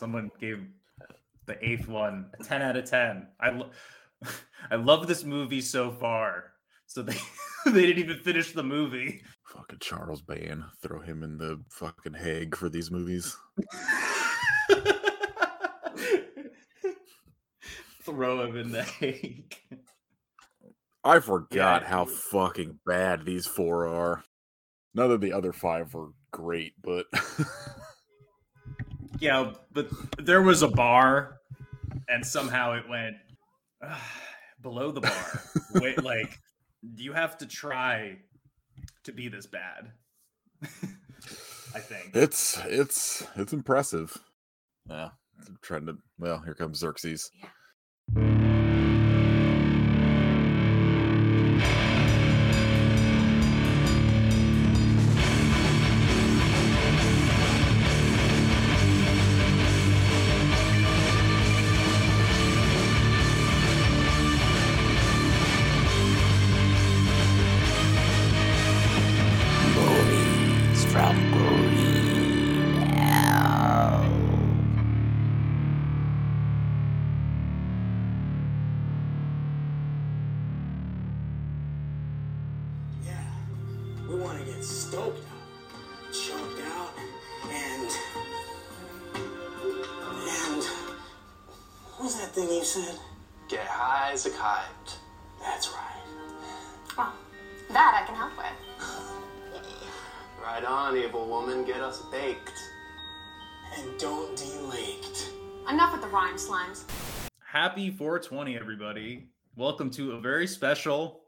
Someone gave the eighth one a 10 out of 10. I lo- I love this movie so far. So they they didn't even finish the movie. Fucking Charles Band. Throw him in the fucking Hague for these movies. Throw him in the Hague. I forgot Yeah. how fucking bad these four are. None of the other five were great, but Yeah, but there was a bar, and somehow it went below the bar. Wait, like do you have to try to be this bad. I think. it's it's it's impressive. Yeah, I'm trying to. Well, here comes Xerxes. Movies 420, everybody. Welcome to a very special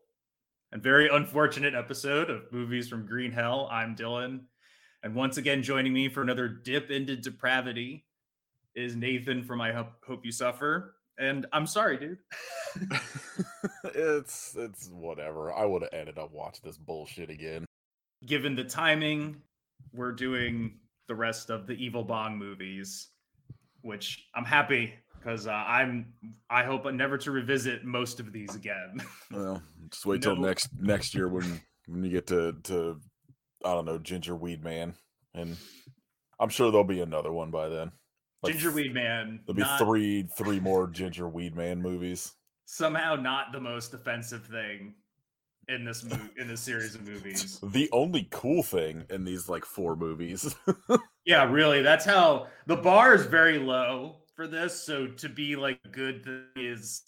and very unfortunate episode of Movies from Green Hell. I'm Dylan. And once again, joining me for another dip into depravity is Nathan from I Hope, Hope You Suffer. And I'm sorry, dude. it's it's whatever. I would have ended up watching this bullshit again. Given the timing, we're doing the rest of the Evil Bong movies, which I'm happy because uh, I'm I hope never to revisit most of these again. Well, just wait till next next year when when you get to to I don't know Ginger Weed Man, and I'm sure there'll be another one by then. Like, Ginger Weed Man. There'll be not- three three more Ginger Weed Man movies. somehow not the most offensive thing in this movie in this series of movies. The only cool thing in these like four movies. Yeah, really. That's how the bar is very low for this. So to be like good th- is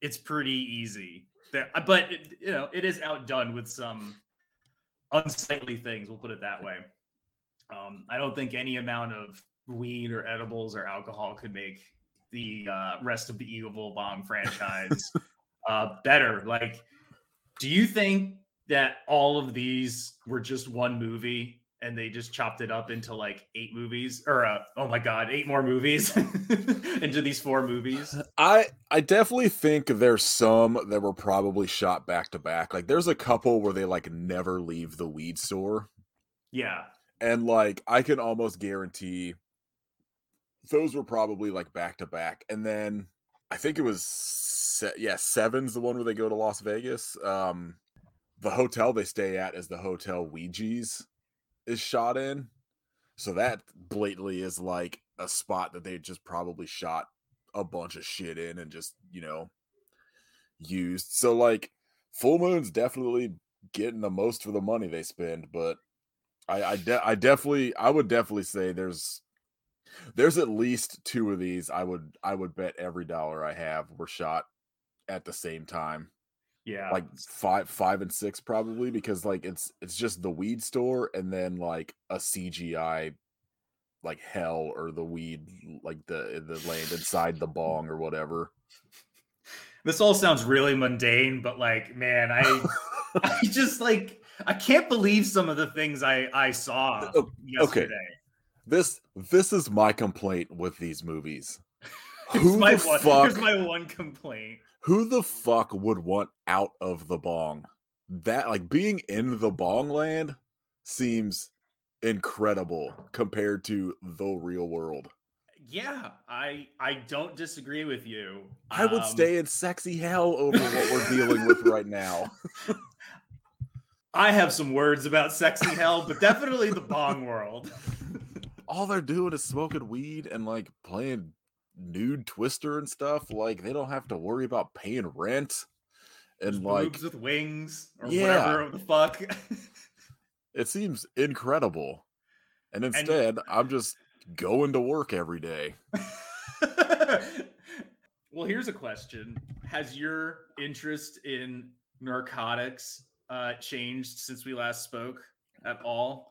it's pretty easy. That- But it, you know, it is outdone with some unsightly things. We'll put it that way. Um, I don't think any amount of weed or edibles or alcohol could make the uh, rest of the Evil Bong franchise uh, better. Like, do you think that all of these were just one movie and they just chopped it up into like eight movies or uh, oh my god, eight more movies into these four movies? I I definitely think there's some that were probably shot back to back. Like there's a couple where they like never leave the weed store. Yeah. and like I can almost guarantee those were probably like back to back. And then I think it was se- yeah, seven's the one where they go to Las Vegas. Um, the hotel they stay at is the hotel Ouija's is shot in, so that blatantly is like a spot that they just probably shot a bunch of shit in and just you know used. So like Full Moon's definitely getting the most for the money they spend, but I I, de- I definitely I would definitely say there's there's at least two of these I would I would bet every dollar I have were shot at the same time. Yeah. Like five five and six probably because like it's it's just the weed store and then like a CGI like hell or the weed like the the land inside the bong or whatever. this all sounds really mundane, but like, man, I I just like I can't believe some of the things I I saw oh, okay. yesterday. This this is my complaint with these movies. Who my the one, fuck here's my one complaint. Who the fuck would want out of the bong? That like being in the bong land seems incredible compared to the real world. Yeah, I I don't disagree with you. I would Um, stay in sexy hell over what we're dealing with right now. I have some words about sexy hell, but definitely the bong world. all they're doing is smoking weed and like playing nude twister and stuff. Like they don't have to worry about paying rent and There's like boobs with wings or Yeah. whatever the fuck. it seems incredible. And instead, I'm just going to work every day. well, here's a question: Has your interest in narcotics uh, changed since we last spoke at all?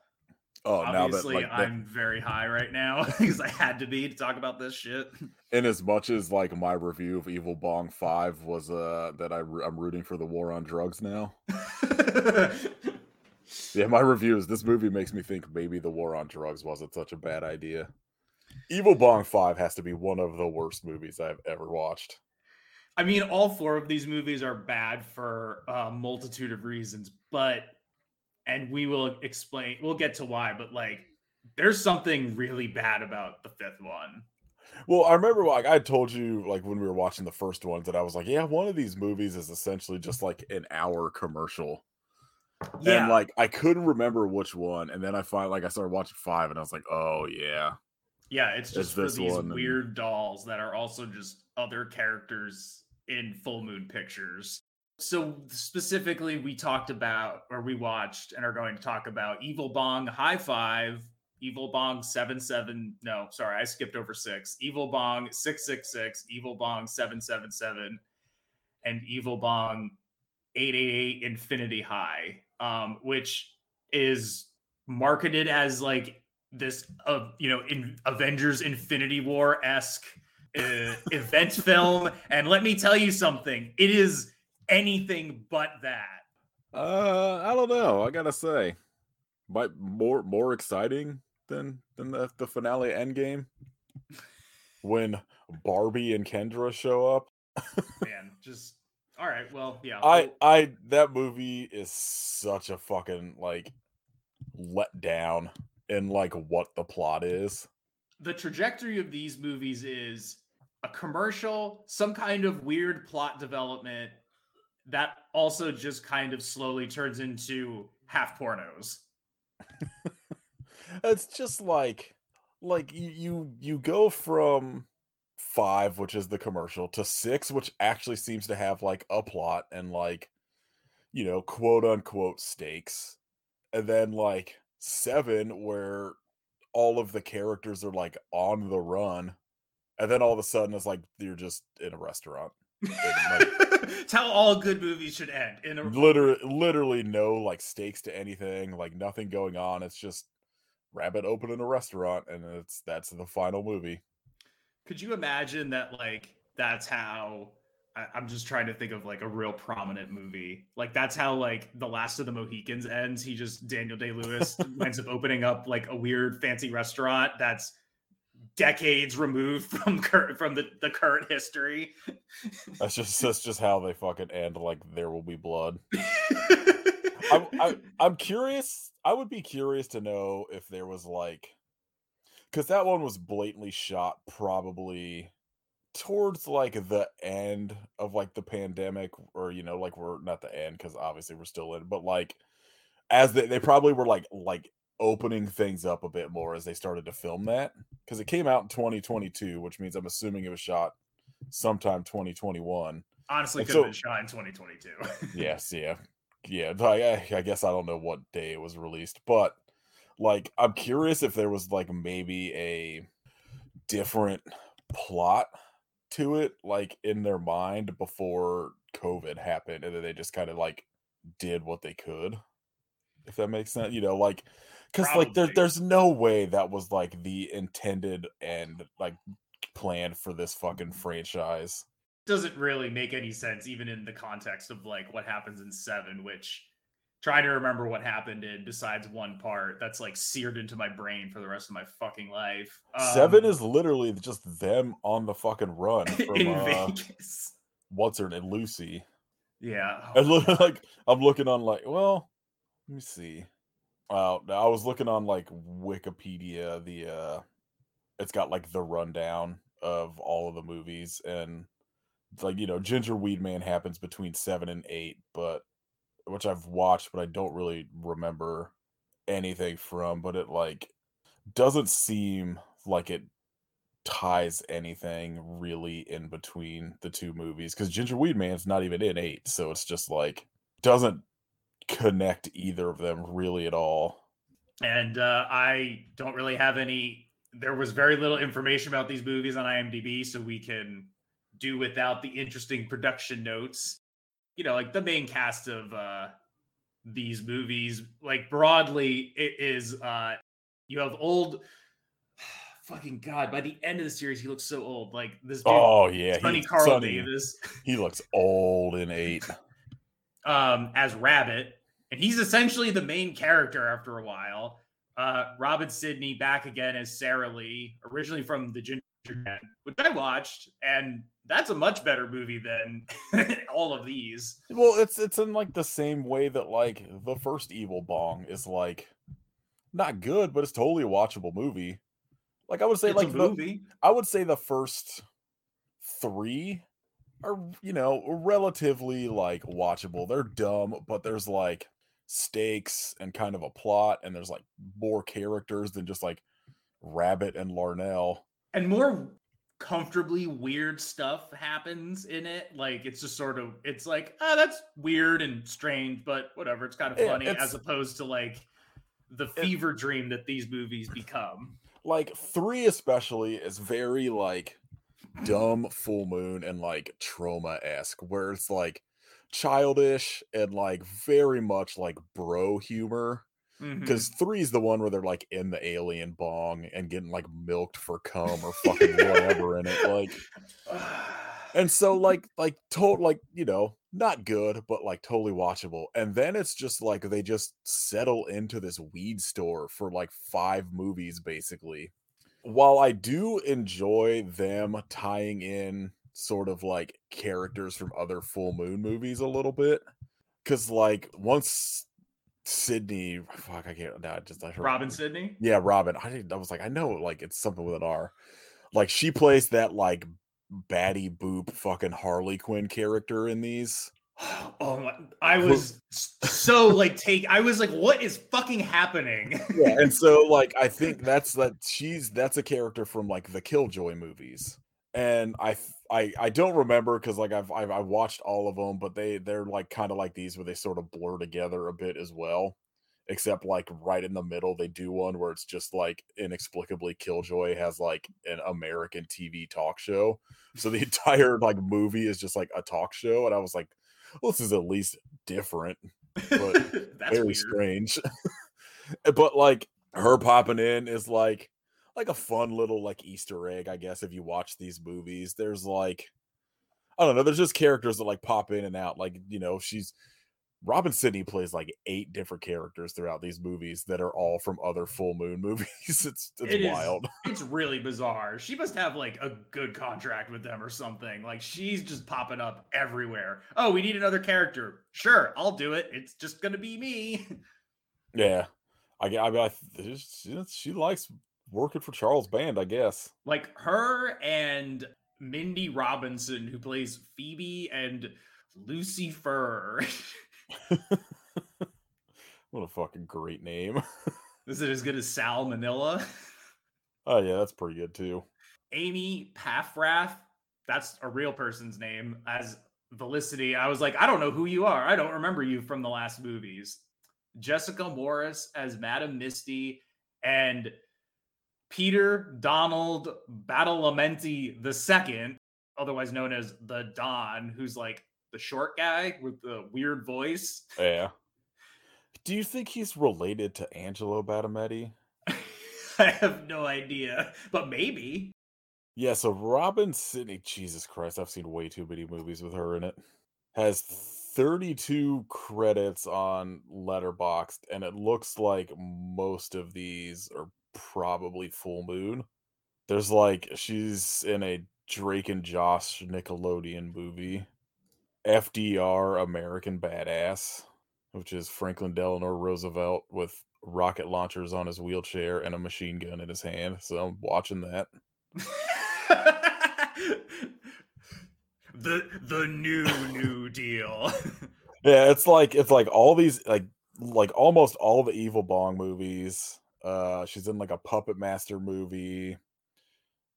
Oh, Obviously, now that like that- I'm very high right now because I had to be to talk about this shit. in as much as like my review of Evil Bong Five was uh that I I'm rooting for the war on drugs now. Yeah, my review is this movie makes me think maybe the war on drugs wasn't such a bad idea. Evil Bong 5 has to be one of the worst movies I've ever watched. I mean, all four of these movies are bad for a multitude of reasons, but and we will explain. We'll get to why, but like, there's something really bad about the fifth one. Well, I remember like I told you like when we were watching the first ones that I was like, yeah, one of these movies is essentially just like an hour commercial. Yeah. And like I couldn't remember which one. And then I find like I started watching five and I was like, oh yeah. Yeah, it's It's just for this these one weird dolls that are also just other characters in Full Moon Pictures. So specifically, we talked about, or we watched, and are going to talk about Evil Bong High Five, Evil Bong Seven Seven. No, sorry, I skipped over six. Evil Bong Six Six Six, Evil Bong Seven Seven Seven, and Evil Bong Eight Eight Eight Infinity High, um, which is marketed as like this uh, you know in avengers infinity war esque uh, event film and let me tell you something it is anything but that Uh I don't know. I gotta say. Might more more exciting than than the, the finale endgame. When Barbie and Kendra show up. man just all right well yeah I I that movie is such a fucking like let down in like what the plot is. the trajectory of these movies is a commercial some kind of weird plot development that also just kind of slowly turns into half pornos It's just like like you you, you go from five, which is the commercial, to six, which actually seems to have like a plot and like you know, quote unquote stakes. And then like seven, where all of the characters are like on the run. And then all of a sudden it's like you're just in a restaurant. like- it's how all good movies should end in a literally literally no like stakes to anything like nothing going on it's just rabbit opening a restaurant and it's that's the final movie Could you imagine that? Like, that's how. I, I'm just trying to think of like a real prominent movie. Like, that's how like the Last of the Mohicans ends. He just Daniel Day Lewis ends up opening up like a weird fancy restaurant that's decades removed from current from the, the current history. that's just that's just how they fucking end like there will be blood I'm, I, I'm curious i would be curious to know if there was like because that one was blatantly shot probably towards like the end of like the pandemic or you know like we're not the end because obviously we're still in but like as they, they probably were like like opening things up a bit more as they started to film that because it came out in 2022 which means i'm assuming it was shot sometime 2021 Honestly, could so- have been shot in 2022. yes yeah. Yeah I, I- I guess i don't know what day it was released but like i'm curious if there was like maybe a different plot to it like in their mind before covid happened and then they just kind of like did what they could if that makes sense you know like because like there, there's no way that was like the intended and like planned for this fucking franchise. Doesn't really make any sense even in the context of like what happens in seven which trying to remember what happened in besides one part that's like seared into my brain for the rest of my fucking life. Seven Um, is literally just them on the fucking run from in uh, vegas. what's her name, Lucy. yeah And look, like I'm looking on like, well, let me see. Uh, I was looking on like Wikipedia. The uh, it's got like the rundown of all of the movies, and it's like you know, Ginger Weed Man happens between seven and eight, but which I've watched, but I don't really remember anything from. But it like doesn't seem like it ties anything really in between the two movies because Ginger Weed Man's not even in eight, so it's just like doesn't connect either of them really at all. And uh, I don't really have any. There was very little information about these movies on IMDb, so we can do without the interesting production notes. You know, like the main cast of uh, these movies, like broadly, it is uh, you have old. Fucking god! By the end of the series, he looks so old. Like this. Dude, Oh yeah, Sonny he, Carl Sonny, Davis. he looks old in eight. um, as Rabbit, and he's essentially the main character after a while. Uh, Robin Sydney back again as Sarah Lee, originally from the Ginger Man, which I watched, and that's a much better movie than all of these. Well, it's it's in like the same way that like the first Evil Bong is like not good, but it's totally a watchable movie. Like I would say, It's like the, movie. I would say the first three are you know relatively like watchable. They're dumb, but there's like stakes and kind of a plot, and there's like more characters than just like Rabbit and Larnell. and more comfortably weird stuff happens in it. Like it's just sort of it's like, oh, that's weird and strange, but whatever. It's kind of funny it's- as opposed to like the fever dream that these movies become. like three especially is very like dumb full moon and like trauma esque where it's like childish and like very much like bro humor mm-hmm. because three is the one where they're like in the alien bong and getting like milked for cum or fucking whatever in it like and so like like total like you know not good but like totally watchable and then it's just like they just settle into this weed store for like five movies basically while i do enjoy them tying in sort of like characters from other full moon movies a little bit because like once sydney fuck i can't nah, I just I heard- Robin Sydney. yeah, Robin. I didn't, I was like, I know, like it's something with an R. Like she plays that like Batty Boop fucking Harley Quinn character in these. Oh my! I was so like take. I was like, what is fucking happening? Yeah, and so like I think that's that she's that's a character from like the Killjoy movies, and I I I don't remember because like I've, I've I watched all of them, but they they're like kind of like these where they sort of blur together a bit as well. Except like right in the middle, they do one where it's just like inexplicably Killjoy has like an American TV talk show. So the entire like movie is just like a talk show, and I was like, well, this is at least different but That's very weird. strange. but like her popping in is like like a fun little like Easter egg, I guess, if you watch these movies. There's like I don't know, there's just characters that like pop in and out. Like, you know, she's Robin Sydney plays like eight different characters throughout these movies that are all from other full moon movies. it's it's It is- wild. It's really bizarre. She must have like a good contract with them or something. Like she's just popping up everywhere. Oh, we need another character. Sure, I'll do it. It's just gonna be me. Yeah. I I th- she, she likes working for Charles Band, I guess. like her and Mindy Robinson, who plays Phoebe and Lucy Fur. What a fucking great name. Is it as good as Sal Manila? oh yeah, that's pretty good too. Amy Paffrath, that's a real person's name, as Felicity. I was like, I don't know who you are. I don't remember you from the last movies. Jessica Morris as Madam Misty and Peter Donald Badalamenti II, otherwise known as the Don, who's like the short guy with the weird voice. Yeah. Do you think he's related to Angelo Badalamenti? I have no idea, but maybe. Yeah, so Robin Sydney, Jesus Christ, I've seen way too many movies with her in it. Has 32 credits on Letterboxd, and it looks like most of these are probably full moon. There's like she's in a Drake and Josh Nickelodeon movie. FDR American Badass, which is Franklin Delano Roosevelt with rocket launchers on his wheelchair and a machine gun in his hand. So I'm watching that. the the new new deal. Yeah, it's like it's like all these like like almost all the Evil Bong movies. Uh, she's in like a Puppet Master movie.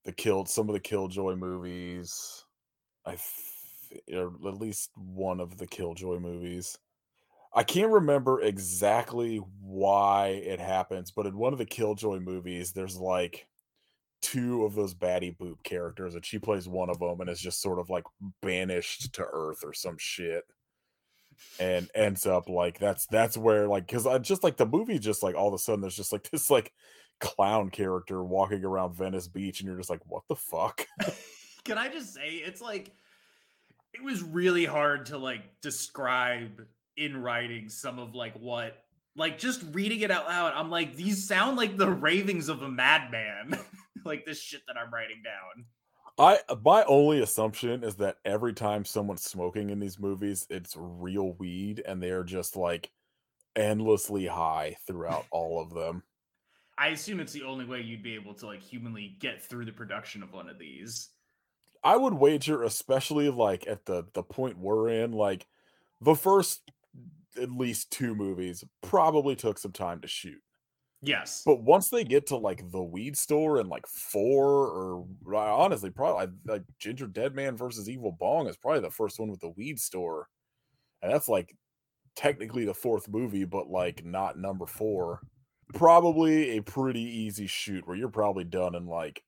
The killed some of the Killjoy movies. I th- or at least one of the Killjoy movies. I can't remember exactly why it happens, but in one of the Killjoy movies, there's like two of those Batty Boop characters, and she plays one of them, and is just sort of like banished to Earth or some shit, and ends up like that's that's where like because I just like the movie, just like all of a sudden there's just like this like clown character walking around Venice Beach, and you're just like, what the fuck? Can I just say it's like it was really hard to like describe in writing some of like what like just reading it out loud i'm like these sound like the ravings of a madman like this shit that i'm writing down I my only assumption is that every time someone's smoking in these movies, it's real weed, and they're just like endlessly high throughout all of them. i assume it's the only way you'd be able to like humanly get through the production of one of these I would wager, especially like at the the point we're in, like the first at least two movies probably took some time to shoot. Yes. But once they get to like the weed store and like four, or honestly, probably like Ginger Dead Man versus Evil Bong is probably the first one with the weed store, and that's like technically the fourth movie, but like not number four. Probably a pretty easy shoot where you're probably done in like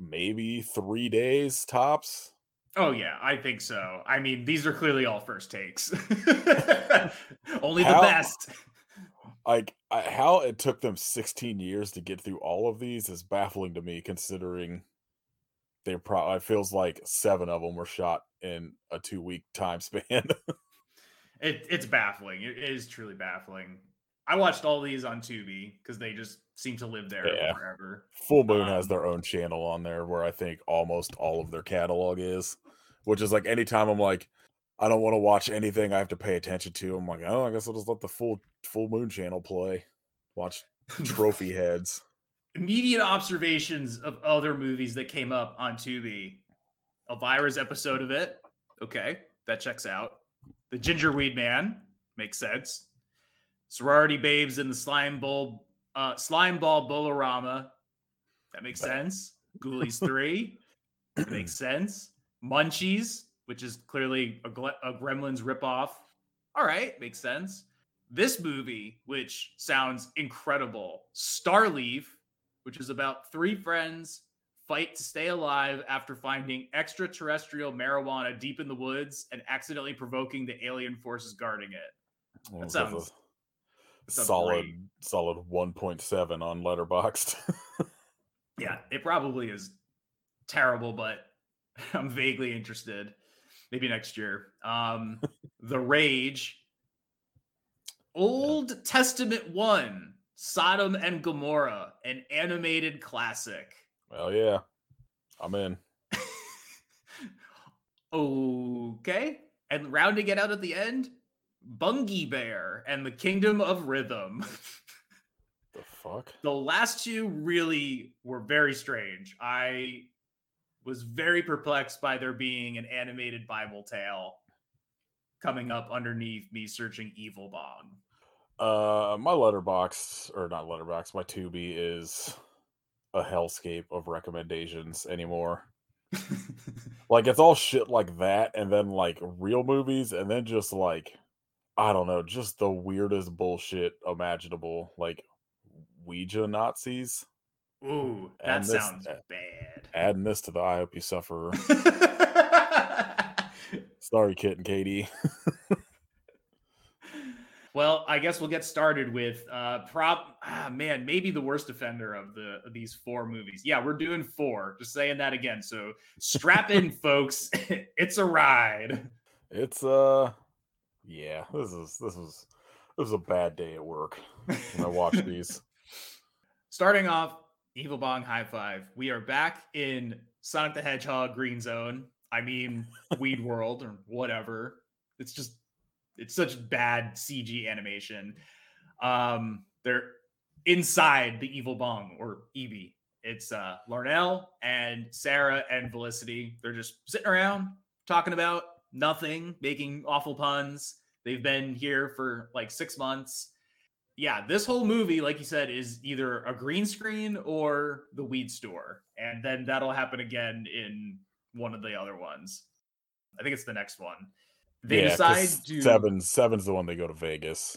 maybe three days tops. oh um, yeah i think so. I mean these are clearly all first takes. Only the How- best Like I, how it took them 16 years to get through all of these is baffling to me, considering they probably it feels like seven of them were shot in a two week time span. It, it's baffling. It is truly baffling. I watched all these on Tubi because they just seem to live there Yeah. forever. Full Moon has Um, their own channel on there where I think almost all of their catalog is, which is like anytime I'm like, I don't want to watch anything I have to pay attention to. I'm like, oh, I guess I'll just let the full Full Moon channel play. Watch trophy heads. Immediate observations of other movies that came up on Tubi. Elvira's episode of it. Okay, that checks out. The Gingerweed Man makes sense. Sorority Babes in the Slime Bowl, uh, Slime Ball Bolorama. That makes sense. Ghoulies 3. That makes sense. Munchies, which is clearly a, a Gremlins ripoff. All right, makes sense. This movie, which sounds incredible, Starleaf, which is about three friends fight to stay alive after finding extraterrestrial marijuana deep in the woods and accidentally provoking the alien forces guarding it. Oh, that that's a sounds- sounds solid, great. solid 1.7 on Letterboxd. Yeah, it probably is terrible, but I'm vaguely interested. Maybe next year. Um, the Rage, Old Testament One, Sodom and Gomorrah, an animated classic. well, yeah, I'm in. okay, and rounding it out at the end, Bungie Bear and the Kingdom of Rhythm. The fuck? the last two really were very strange. I was very perplexed by there being an animated Bible tale coming up underneath me searching Evil Bong. Uh, my Letterboxd or not Letterboxd, my Tubi is a hellscape of recommendations anymore. Like it's all shit like that, and then like real movies, and then just like I don't know, just the weirdest bullshit imaginable, like Ouija Nazis. Ooh, that this- sounds bad. Adding this to the I hope you suffer. Sorry, Kit and Katie. well, I guess we'll get started with uh prop ah, man, maybe the worst offender of the of these four movies. Yeah, we're doing four. Just saying that again. So strap in, folks. it's a ride. It's uh, yeah, this is this is this is a bad day at work when I watch these. Starting off, Evil Bong High Five. We are back in Sonic the Hedgehog Green Zone. I mean, Weed World or whatever. It's just, it's such bad CG animation. Um, they're inside the Evil Bong or Evie. It's uh, Larnell and Sarah and Felicity. They're just sitting around talking about nothing, making awful puns. They've been here for like six months yeah, this whole movie, like you said, is either a green screen or the weed store. And then that'll happen again in one of the other ones. I think it's the next one. They Yeah, decide to seven seven's the one they go to Vegas.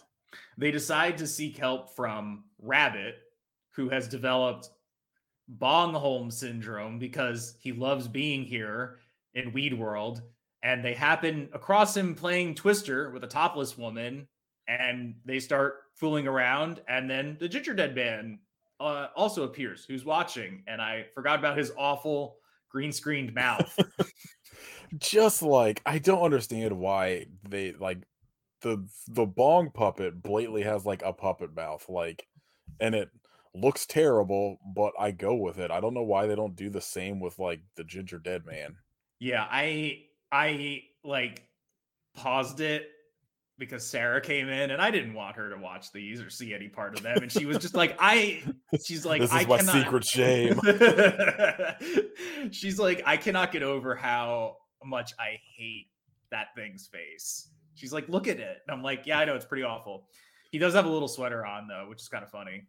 they decide to seek help from Rabbit, who has developed Bongholm syndrome because he loves being here in Weed World. And they happen across him playing Twister with a topless woman, and they start fooling around. And then the Ginger Dead Man uh, also appears, who's watching. And I forgot about his awful green screened mouth. Just like I don't understand why they like the the bong puppet blatantly has like a puppet mouth, like and it looks terrible, but I go with it. I don't know why they don't do the same with like the Ginger Dead Man. Yeah, I I like paused it because Sarah came in and I didn't want her to watch these or see any part of them. And she was just like, I she's like, this is I my cannot secret shame. she's like, I cannot get over how much I hate that thing's face. She's like, look at it. And I'm like, yeah, I know it's pretty awful. He does have a little sweater on though, which is kind of funny.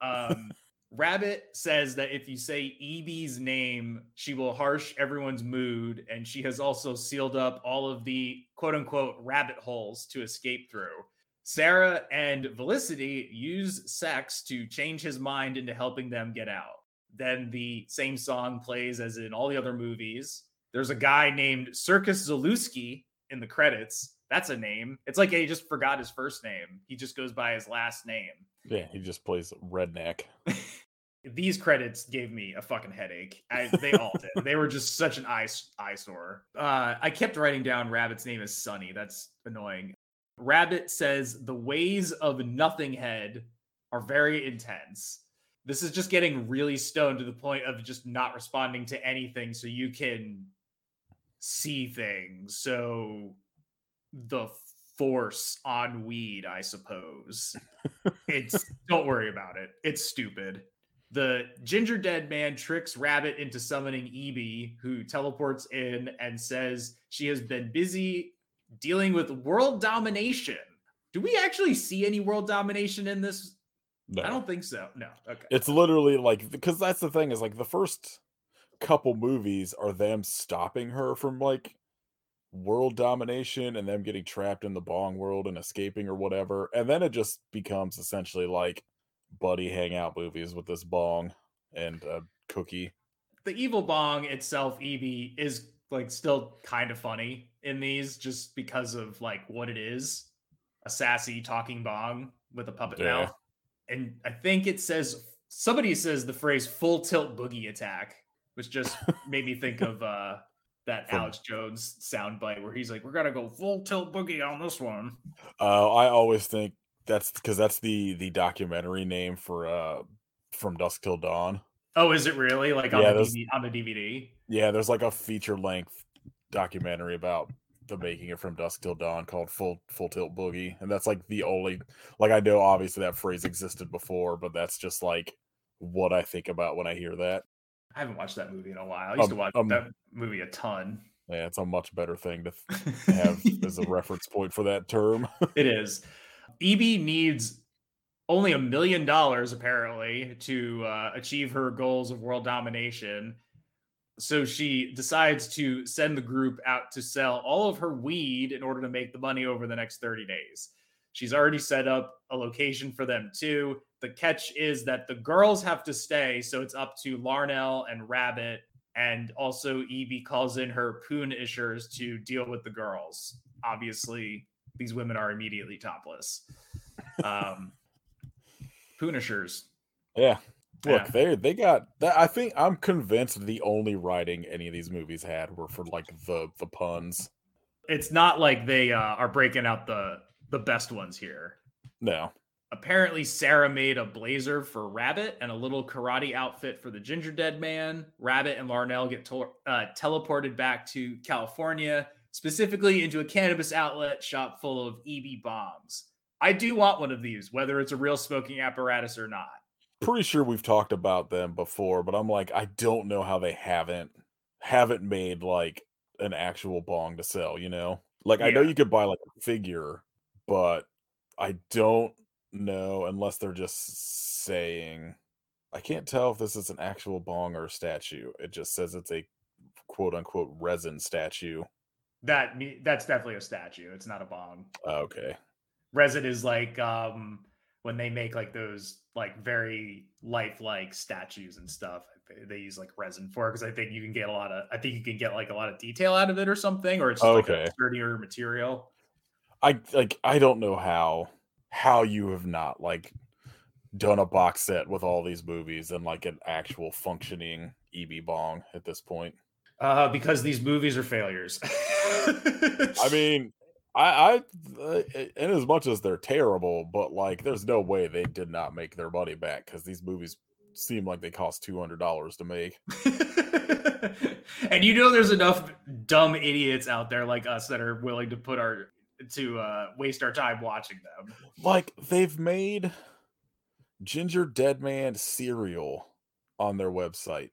Um Rabbit says that if you say EB's name, she will harsh everyone's mood, and she has also sealed up all of the quote unquote rabbit holes to escape through. Sarah and Felicity use sex to change his mind into helping them get out. Then the same song plays as in all the other movies. There's a guy named Circus Zalewski in the credits. That's a name. It's like he just forgot his first name. He just goes by his last name Yeah, he just plays redneck. these credits gave me a fucking headache. I, they all did. They were just such an eye, eyesore. Uh, I kept writing down Rabbit's name is Sunny. That's annoying. Rabbit says the ways of Nothinghead are very intense. This is just getting really stoned to the point of just not responding to anything so you can see things. So the force on weed, I suppose. it's don't worry about it. It's stupid. The ginger dead man tricks Rabbit into summoning Evie, who teleports in and says she has been busy dealing with world domination. Do we actually see any world domination in this? No. I don't think so. No. Okay. It's literally like because that's the thing is like the first couple movies are them stopping her from like world domination and them getting trapped in the bong world and escaping or whatever. And then it just becomes essentially like buddy hangout movies with this bong and a cookie. the evil bong itself, Evie, is like still kind of funny in these just because of like what it is a sassy talking bong with a puppet Yeah. mouth. And I think it says somebody says the phrase full tilt boogie attack, which just made me think of uh that From- Alex Jones soundbite where he's like, We're gonna go full tilt boogie on this one. Uh I always think that's because that's the the documentary name for uh from Dusk Till Dawn. Oh, is it really? Like on Yeah, the DVD, on the DVD? Yeah, there's like a feature length documentary about the making it from dusk till dawn called full full tilt boogie and that's like the only like i know obviously that phrase existed before but that's just like what i think about when i hear that I haven't watched that movie in a while. I used to Um, watch um, that movie a ton. yeah it's a much better thing to have as a reference point for that term It is. EB needs only a million dollars apparently to uh, achieve her goals of world domination. So she decides to send the group out to sell all of her weed in order to make the money over the next 30 days. She's already set up a location for them too. The catch is that the girls have to stay, so it's up to Larnell and Rabbit, and also Evie calls in her poon ishers to deal with the girls. Obviously, these women are immediately topless. Um, Punishers. yeah look Yeah. they they got that i think i'm convinced the only writing any of these movies had were for like the the puns It's not like they uh, are breaking out the the best ones here. no Apparently, Sarah made a blazer for Rabbit and a little karate outfit for the Ginger Dead Man. Rabbit and Larnell get to- uh, teleported back to California, specifically into a cannabis outlet shop full of EB bombs. I do want one of these, whether it's a real smoking apparatus or not. pretty sure we've talked about them before, but I'm like, I don't know how they haven't haven't made like an actual bong to sell, you know? Like I know you could buy like a figure, but I don't No, unless they're just saying. I can't tell if this is an actual bong or a statue. It just says it's a quote unquote resin statue. That me- that's definitely a statue. It's not a bong. Okay. Resin is like um when they make like those like very lifelike statues and stuff. they- use like resin for because I think you can get a lot of I think you can get like a lot of detail out of it or something, or it's just like Okay. a sturdier material. I like I don't know how how you have not like done a box set with all these movies and like an actual functioning EB bong at this point. Uh, because these movies are failures. I mean, I, I, uh, in as much as they're terrible, but like, there's no way they did not make their money back because these movies seem like they cost two hundred dollars to make. and you know there's enough dumb idiots out there like us that are willing to put our to uh waste our time watching them. Like, they've made Ginger Dead Man cereal on their website,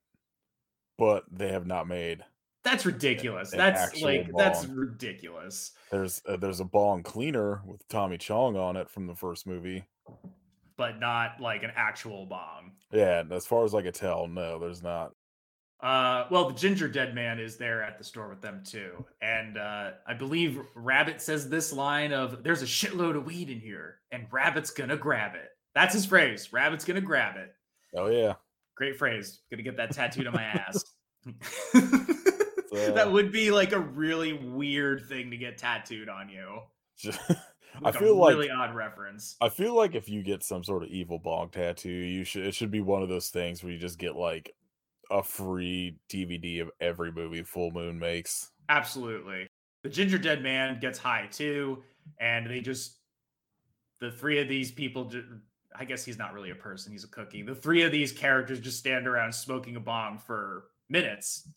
but they have not made. That's ridiculous. an That's actual like that's ridiculous. There's uh, there's a bong cleaner with Tommy Chong on it from the first movie. But not like an actual bomb. Yeah, as far as I could tell, no, there's not. Uh, well, the ginger dead man is there at the store with them too, and uh, I believe Rabbit says this line of "There's a shitload of weed in here, and Rabbit's gonna grab it." That's his phrase. Rabbit's gonna grab it. Oh yeah, Great phrase. Gonna get that tattooed on my ass. that would be like a really weird thing to get tattooed on you. Like I feel like really odd reference. I feel like if you get some sort of evil bong tattoo, you should it should be one of those things where you just get like a free DVD of every movie Full Moon makes. Absolutely. The ginger dead man gets high too, and they just the three of these people. I guess he's not really a person; he's a cookie. The three of these characters just stand around smoking a bong for minutes.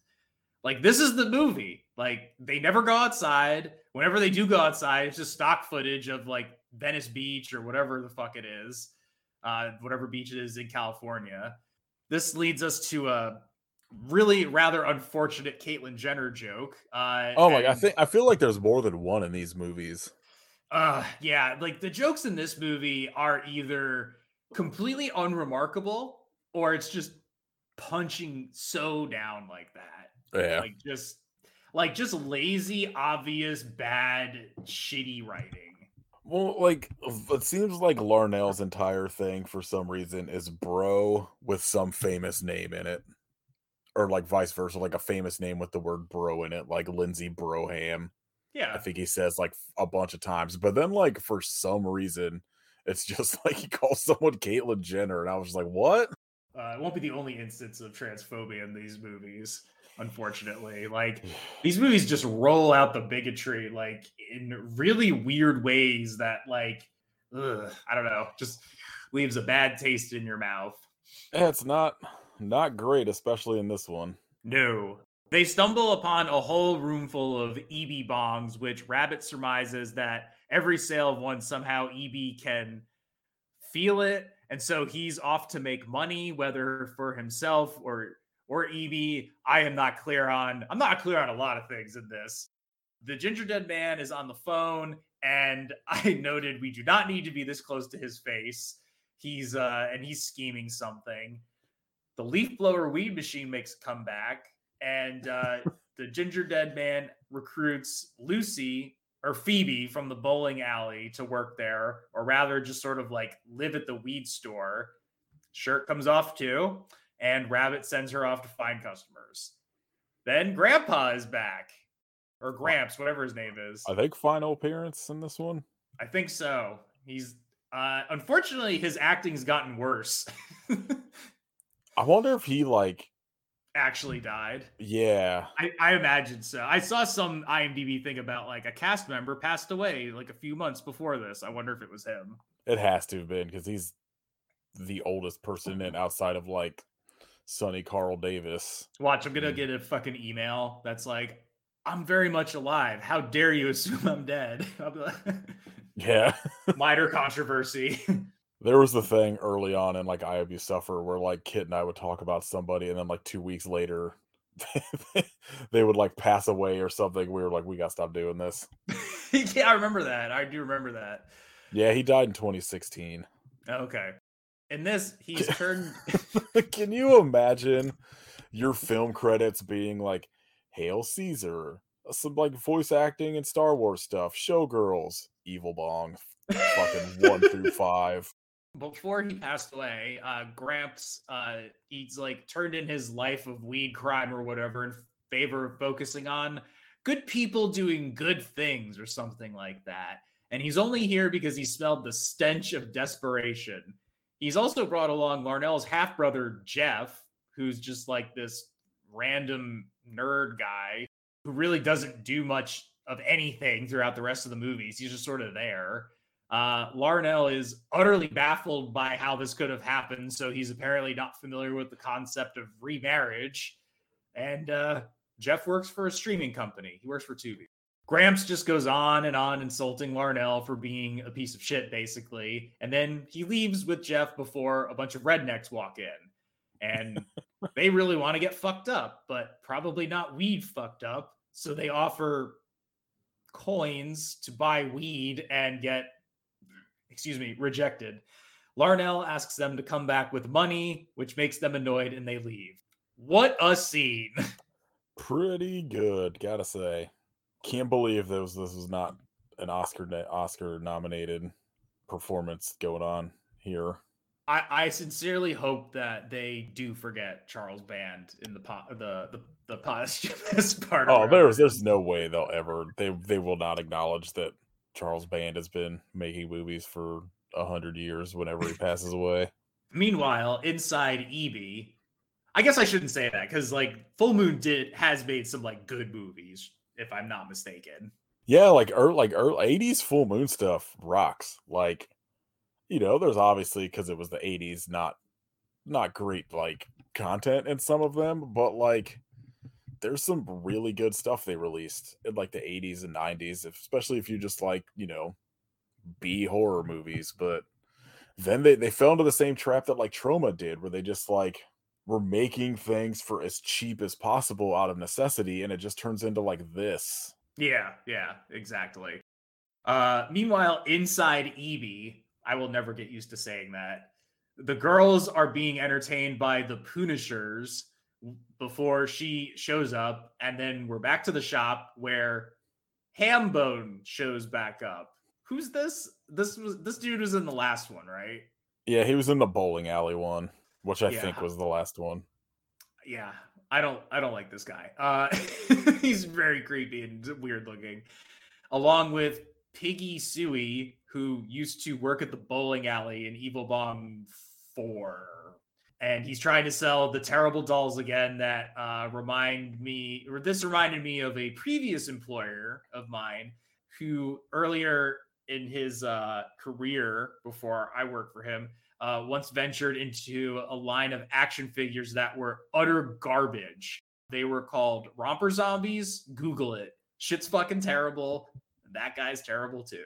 Like this is the movie. Like they never go outside. Whenever they do go outside, it's just stock footage of like Venice Beach or whatever the fuck it is, uh, whatever beach it is in California. This leads us to a really rather unfortunate Caitlyn Jenner joke. Uh, Oh my! I think I feel like there's more than one in these movies. uh yeah, like the jokes in this movie are either completely unremarkable or it's just punching so down like that. Yeah, Like just like just lazy, obvious, bad, shitty writing. Well, like it seems like Larnell's entire thing for some reason is bro with some famous name in it, or like vice versa, like a famous name with the word bro in it, like Lindsey Broham. Yeah. I think he says like a bunch of times, but then like for some reason, it's just like he calls someone Caitlyn Jenner, and I was just like, what? Uh, it won't be the only instance of transphobia in these movies, unfortunately. Like these movies just roll out the bigotry like in really weird ways that like ugh, I don't know, just leaves a bad taste in your mouth. It's not not great, especially in this one. No. They stumble upon a whole room full of EB bongs, which Rabbit surmises that every sale of one somehow EB can feel it. And so he's off to make money, whether for himself or or EB. I am not clear on. I'm not clear on a lot of things in this. The ginger dead man is on the phone, and I noted we do not need to be this close to his face. He's uh and he's scheming something. The leaf blower weed machine makes a comeback, and uh, the ginger dead man recruits Lucy or Phoebe from the bowling alley to work there, or rather, just sort of like live at the weed store. Shirt comes off too, and Rabbit sends her off to find customers. Then Grandpa is back, or Gramps, whatever his name is. I think final appearance in this one. I think so. He's uh unfortunately his acting's gotten worse. I wonder if he like, Actually died. yeah, I, I imagine so. I saw some IMDb thing about like a cast member passed away like a few months before this. I wonder if it was him. it has to have been because he's the oldest person in outside of like Sonny Carl Davis. Watch, I'm gonna get a fucking email that's like, I'm very much alive. How dare you assume I'm dead? I'll be like, Yeah, minor controversy. there was the thing early on in like I you Suffer where like Kit and I would talk about somebody, and then like two weeks later, they would like pass away or something. We were like, we gotta stop doing this. yeah, I remember that. I do remember that. Yeah, he died in 2016. Okay. In this, he's turned. Can you imagine your film credits being like Hail Caesar, uh, some like voice acting and Star Wars stuff, Showgirls, Evil Bong, fucking one through five. before he passed away, uh, Gramps, uh, he's like turned in his life of weed crime or whatever in favor of focusing on good people doing good things or something like that. And he's only here because he smelled the stench of desperation. He's also brought along Larnell's half brother, Jeff, who's just like this random nerd guy who really doesn't do much of anything throughout the rest of the movies. He's just sort of there. Uh, Larnell is utterly baffled by how this could have happened, so he's apparently not familiar with the concept of remarriage. And uh, Jeff works for a streaming company. He works for Tubi. Gramps just goes on and on insulting Larnell for being a piece of shit, basically. And then he leaves with Jeff before a bunch of rednecks walk in. And they really want to get fucked up, but probably not weed fucked up. So they offer coins to buy weed and get, excuse me, rejected. Larnell asks them to come back with money, which makes them annoyed and they leave. What a scene! Pretty good, gotta say. Can't believe this this was not an Oscar Oscar nominated performance going on here. I, I sincerely hope that they do forget Charles Band in the po- the the the posthumous part. Oh, there's there's no way they'll ever they they will not acknowledge that Charles Band has been making movies for a hundred years whenever he passes away. Meanwhile, inside EB, I guess I shouldn't say that because like Full Moon did has made some like good movies, if I'm not mistaken. Yeah, like er, like early eighties full moon stuff rocks. Like, you know, there's obviously because it was the eighties, not not great like content in some of them, but like there's some really good stuff they released in like the eighties and nineties, especially if you just like, you know, B horror movies. But then they, they fell into the same trap that like Trauma did, where they just like were making things for as cheap as possible out of necessity, and it just turns into like this. Yeah, yeah, exactly. Uh, meanwhile, inside EB, I will never get used to saying that. The girls are being entertained by the Punishers before she shows up, and then we're back to the shop where Hambone shows back up. Who's this? This was this dude was in the last one, right? Yeah, he was in the bowling alley one, which I think was the last one. yeah i don't i don't like this guy. Uh he's very creepy and weird looking along with piggy suey who used to work at the bowling alley in evil bong 4 and he's trying to sell the terrible dolls again that uh remind me or this reminded me of a previous employer of mine who earlier in his uh career before i worked for him uh, once ventured into a line of action figures that were utter garbage. They were called Romper Zombies. Google it. Shit's fucking terrible. That guy's terrible too.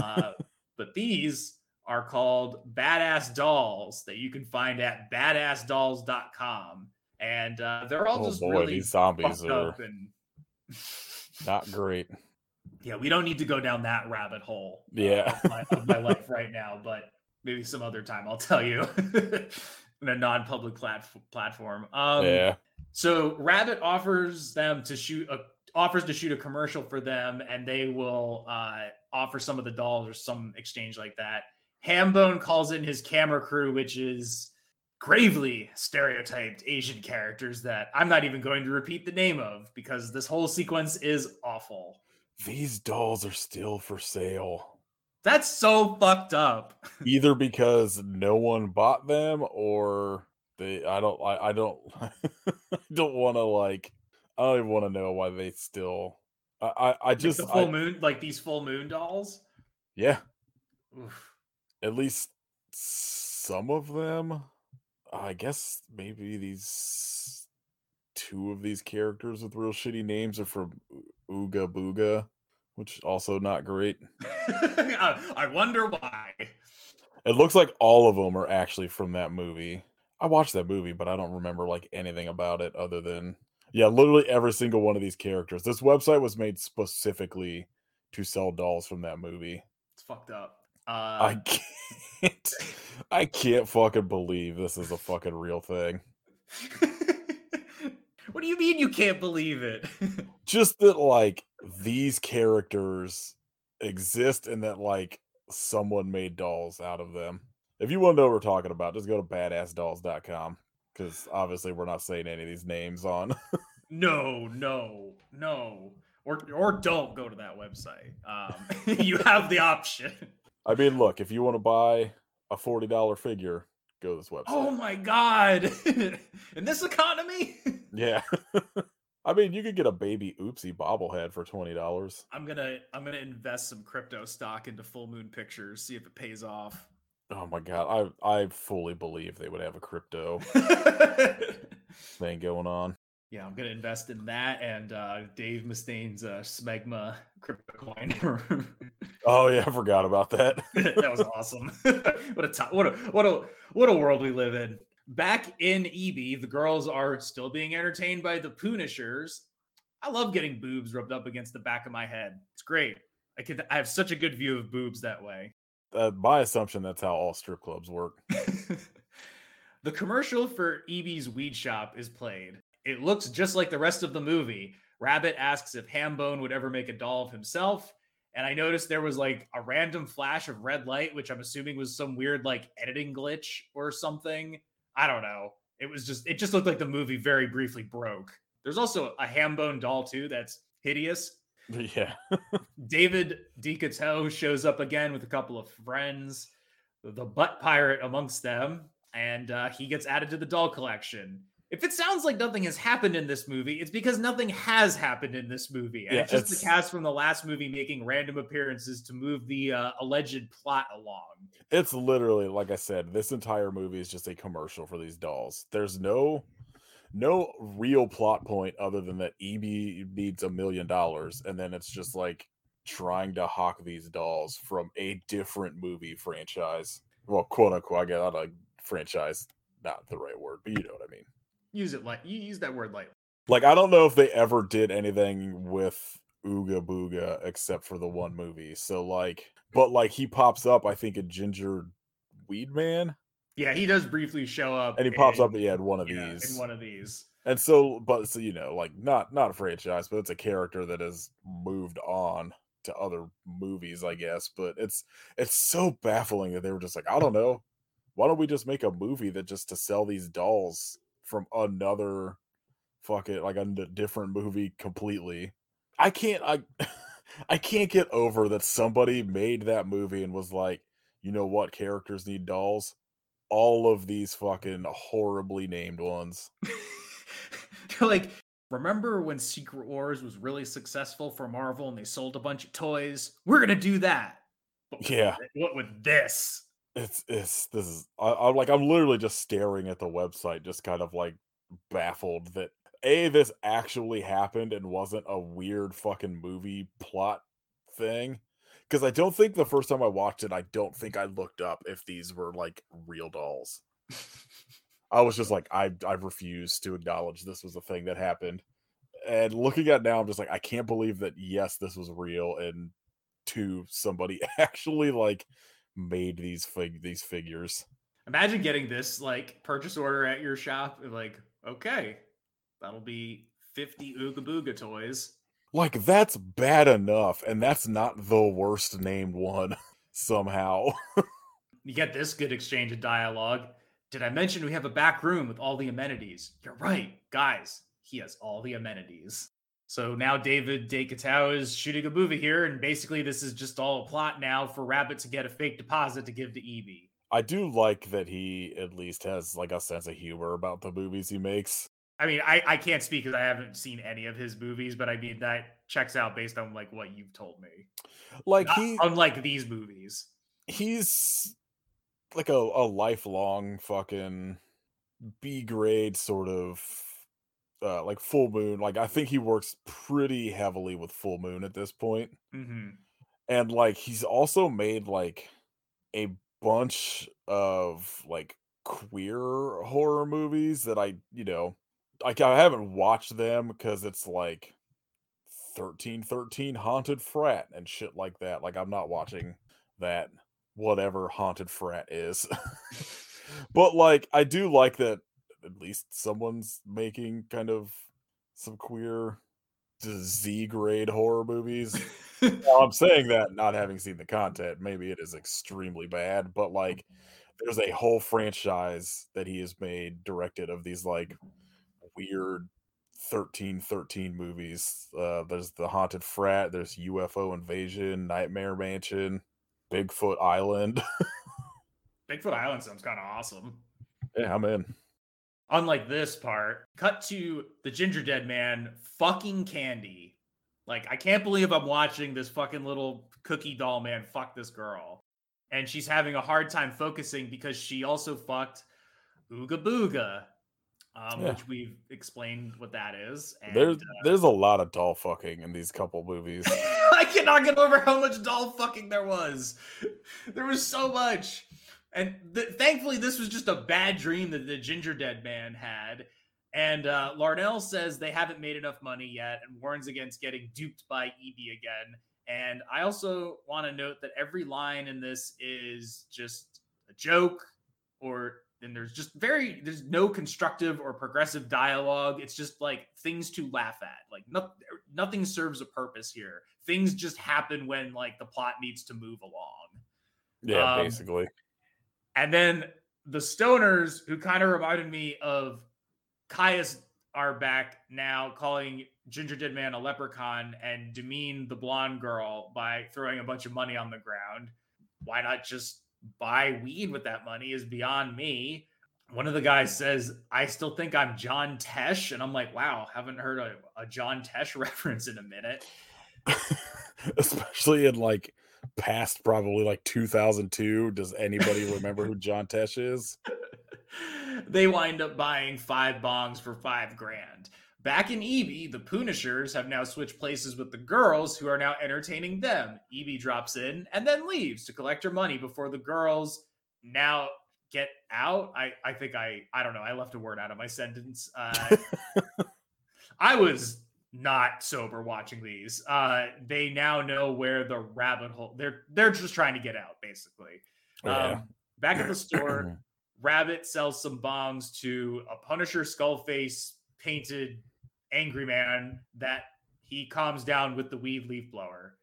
Uh, but these are called Badass Dolls that you can find at badassdolls.com. And uh, they're all Oh just boy, really these zombies are and not great. yeah, we don't need to go down that rabbit hole. uh, Yeah. of, my, of my life right now, but maybe some other time I'll tell you in a non-public plat- platform. Um, yeah. So Rabbit offers them to shoot a offers to shoot a commercial for them, and they will uh, offer some of the dolls or some exchange like that. Hambone calls in his camera crew, which is gravely stereotyped Asian characters that I'm not even going to repeat the name of because this whole sequence is awful. These dolls are still for sale. That's so fucked up. Either because no one bought them or they I don't I, I don't I don't want to like I don't even want to know why they still I I, I just the full I- moon, like these full moon dolls. yeah, Oof. at least some of them. I guess maybe these two of these characters with real shitty names are from Ooga Booga, which also not great. I wonder why. It looks like all of them are actually from that movie. I watched that movie, but I don't remember like anything about it other than yeah, literally every single one of these characters. This website was made specifically to sell dolls from that movie. It's fucked up. Uh, I can't. I can't fucking believe this is a fucking real thing. what do you mean you can't believe it? Just that, like, these characters exist and that, like, someone made dolls out of them. If you want to know what we're talking about, just go to badassdolls.com because obviously we're not saying any of these names on. no, no, no. Or or don't go to that website. Um, you have the option. I mean, look, if you want to buy a $40 figure, go to this website. Oh my god! In this economy, Yeah. I mean, you could get a baby oopsie bobblehead for twenty dollars. I'm gonna I'm gonna invest some crypto stock into Full Moon Pictures, see if it pays off. Oh my god, I I fully believe they would have a crypto thing going on. yeah, I'm gonna invest in that and uh, Dave Mustaine's uh, Smegma crypto coin. Oh yeah, I forgot about that. that was awesome. what a time! What a what a what a world we live in. Back in EB, the girls are still being entertained by the Punishers. I love getting boobs rubbed up against the back of my head. It's great. I could I have such a good view of boobs that way. uh, my assumption that's how all strip clubs work. the commercial for EB's weed shop is played. It looks just like the rest of the movie. Rabbit asks if Hambone would ever make a doll of himself. And I noticed there was like a random flash of red light, which I'm assuming was some weird like editing glitch or something. I don't know. It was just, it just looked like the movie very briefly broke. There's also a Hambone doll too that's hideous. yeah, David DeCoteau shows up again with a couple of friends, the butt pirate amongst them, and uh, he gets added to the doll collection. If it sounds like nothing has happened in this movie, it's because nothing has happened in this movie. And Yeah, it's just it's- the cast from the last movie making random appearances to move the uh, alleged plot along. it's literally like I said. This entire movie is just a commercial for these dolls. There's no no real plot point other than that EB needs a million dollars, and then it's just like trying to hawk these dolls from a different movie franchise. Well, quote unquote, I guess not a franchise, not the right word, but you know what I mean. Use it like you use that word lightly. Like I don't know if they ever did anything with Ooga Booga except for the one movie. So like, but like he pops up, I think, a Ginger Weed Man, Yeah, he does briefly show up, and he pops in- up yeah, in one of yeah, these. in one of these. And so, but so you know, like not not a franchise, but it's a character that has moved on to other movies, I guess. But it's it's so baffling that they were just like, I don't know, why don't we just make a movie that just to sell these dolls from another fucking like a different movie completely. I can't I I can't get over that somebody made that movie and was like, you know what, characters need dolls. All of these fucking horribly named ones. They're like, remember when Secret Wars was really successful for Marvel and they sold a bunch of toys? We're gonna do that. But Yeah. What with this? It's it's this is I, I'm like I'm literally just staring at the website, just kind of like baffled that a this actually happened and wasn't a weird fucking movie plot thing. Because I don't think the first time I watched it, I don't think I looked up if these were like real dolls. I was just like, I I refuse to acknowledge this was a thing that happened. And looking at now, I'm just like, I can't believe that yes, this was real, and two, somebody actually like made these fig these figures. Imagine getting this like purchase order at your shop. and Like, okay, that'll be 50 Ooga Booga toys. Like that's bad enough, and that's not the worst named one somehow. You get this good exchange of dialogue. Did I mention we have a back room with all the amenities? You're right, guys. He has all the amenities. So now David DeCoteau is shooting a movie here, and basically this is just all a plot now for Rabbit to get a fake deposit to give to EB. I do like that he at least has like a sense of humor about the movies he makes. I mean, I, I can't speak because I haven't seen any of his movies, but I mean that checks out based on like what you've told me. Like Not he unlike these movies. he's like a, a lifelong fucking B grade sort of uh like full moon. Like I think he works pretty heavily with full moon at this point. hmm and like he's also made like a bunch of like queer horror movies that I, you know, like I haven't watched them because it's like 1313 haunted frat and shit like that. Like I'm not watching that. whatever haunted frat is. but like I do like that at least someone's making kind of some queer Z grade horror movies. I'm saying that not having seen the content, maybe it is extremely bad, but like there's a whole franchise that he has made directed of these like weird 13 13 movies. Uh there's the Haunted Frat, there's UFO Invasion, Nightmare Mansion, Bigfoot Island. Bigfoot Island sounds kind of awesome. yeah, I'm in. Unlike this part, cut to the ginger dead man fucking candy. Like, I can't believe I'm watching this fucking little cookie doll man fuck this girl. And she's having a hard time focusing because she also fucked Ooga Booga, um, Yeah. which we've explained what that is. And, There's uh, there's a lot of doll fucking in these couple movies. I cannot get over how much doll fucking there was. There was so much. And th- thankfully, this was just a bad dream that the ginger dead man had. And uh, Larnell says they haven't made enough money yet and warns against getting duped by EB again. And I also want to note that every line in this is just a joke or and there's just very there's no constructive or progressive dialogue it's just like things to laugh at like no, nothing serves a purpose here things just happen when like the plot needs to move along Yeah, Um, basically. And then the stoners who kind of reminded me of Kyuss are back now calling Ginger Dead Man a leprechaun and demean the blonde girl by throwing a bunch of money on the ground. Why not just buy weed with that money is beyond me. One of the guys says, I still think I'm John Tesh. And I'm like, wow, haven't heard a, a John Tesh reference in a minute. Especially in like past probably like 2002. Does anybody remember who John Tesh is? they wind up buying five bongs for five grand. Back in EB, the Punishers have now switched places with the girls who are now entertaining them. EB drops in and then leaves to collect her money before the girls now get out. I, I think I I don't know. I left a word out of my sentence. Uh, I was not sober watching these. Uh, they now know where the rabbit hole. They're they're just trying to get out, basically. Yeah. Um, back at the store, Rabbit sells some bombs to a Punisher skull face painted angry man that he calms down with the weed leaf blower.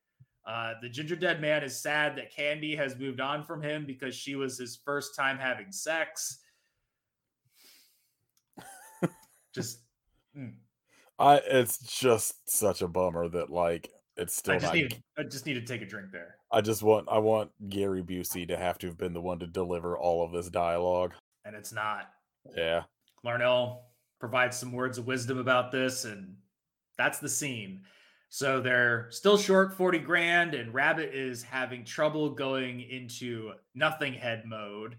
Uh, the ginger dead man is sad that Candy has moved on from him because she was his first time having sex. Just, mm. I it's just such a bummer that like it's still I just not need, I just need to take a drink there. I just want I want Gary Busey to have to have been the one to deliver all of this dialogue. And it's not. Yeah. Larnell provides some words of wisdom about this, and that's the scene. So they're still short 40 grand, and Rabbit is having trouble going into nothing head mode.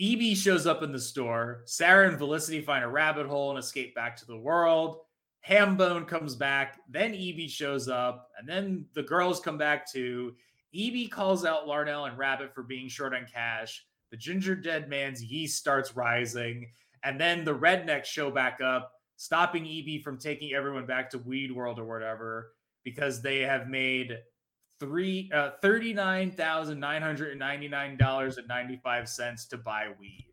EB shows up in the store. Sarah and Felicity find a rabbit hole and escape back to the world. Hambone comes back. Then EB shows up, and then the girls come back too. EB calls out Larnell and Rabbit for being short on cash. The ginger dead man's yeast starts rising. And then the rednecks show back up, stopping EB from taking everyone back to Weed World or whatever, because they have made three uh, thirty-nine thousand nine hundred and ninety-nine dollars and ninety-five cents to buy weed.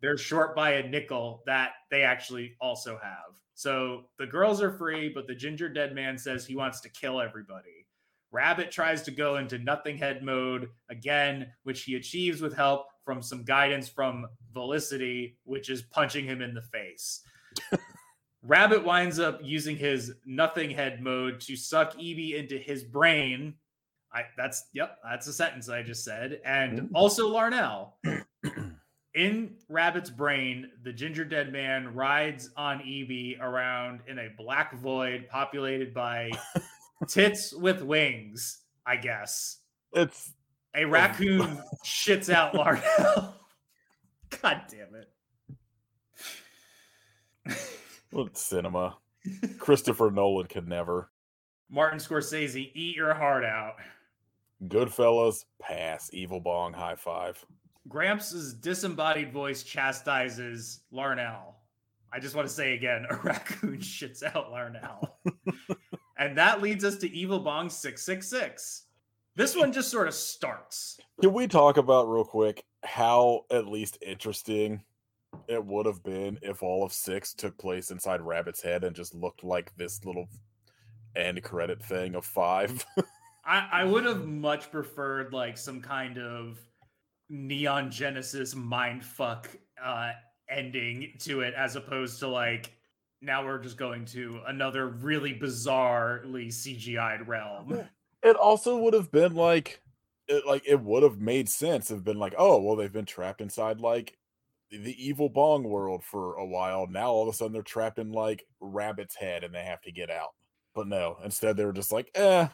They're short by a nickel that they actually also have. So the girls are free, but the ginger dead man says he wants to kill everybody. Rabbit tries to go into nothing head mode again, which he achieves with help from some guidance from Felicity, which is punching him in the face. Rabbit winds up using his nothing head mode to suck EB into his brain. I that's yep, that's a sentence I just said. And also Larnell. in Rabbit's brain, the ginger dead man rides on EB around in a black void populated by tits with wings, I guess. It's A raccoon shits out Larnell. God damn it. What cinema? Christopher Nolan could never. Martin Scorsese, eat your heart out. Goodfellas, pass. Evil Bong, high five. Gramps' disembodied voice chastises Larnell. I just want to say again, a raccoon shits out Larnell. and that leads us to Evil Bong 666. This one just sort of starts. Can we talk about real quick how at least interesting it would have been if all of six took place inside Rabbit's head and just looked like this little end credit thing of five? I, I would have much preferred like some kind of Neon Genesis mindfuck uh ending to it as opposed to like now we're just going to another really bizarrely CGI'd realm. it also would have been like it, like it would have made sense. Have been like oh well they've been trapped inside like the evil bong world for a while. Now all of a sudden they're trapped in like rabbit's head and they have to get out. But no instead they were just like eh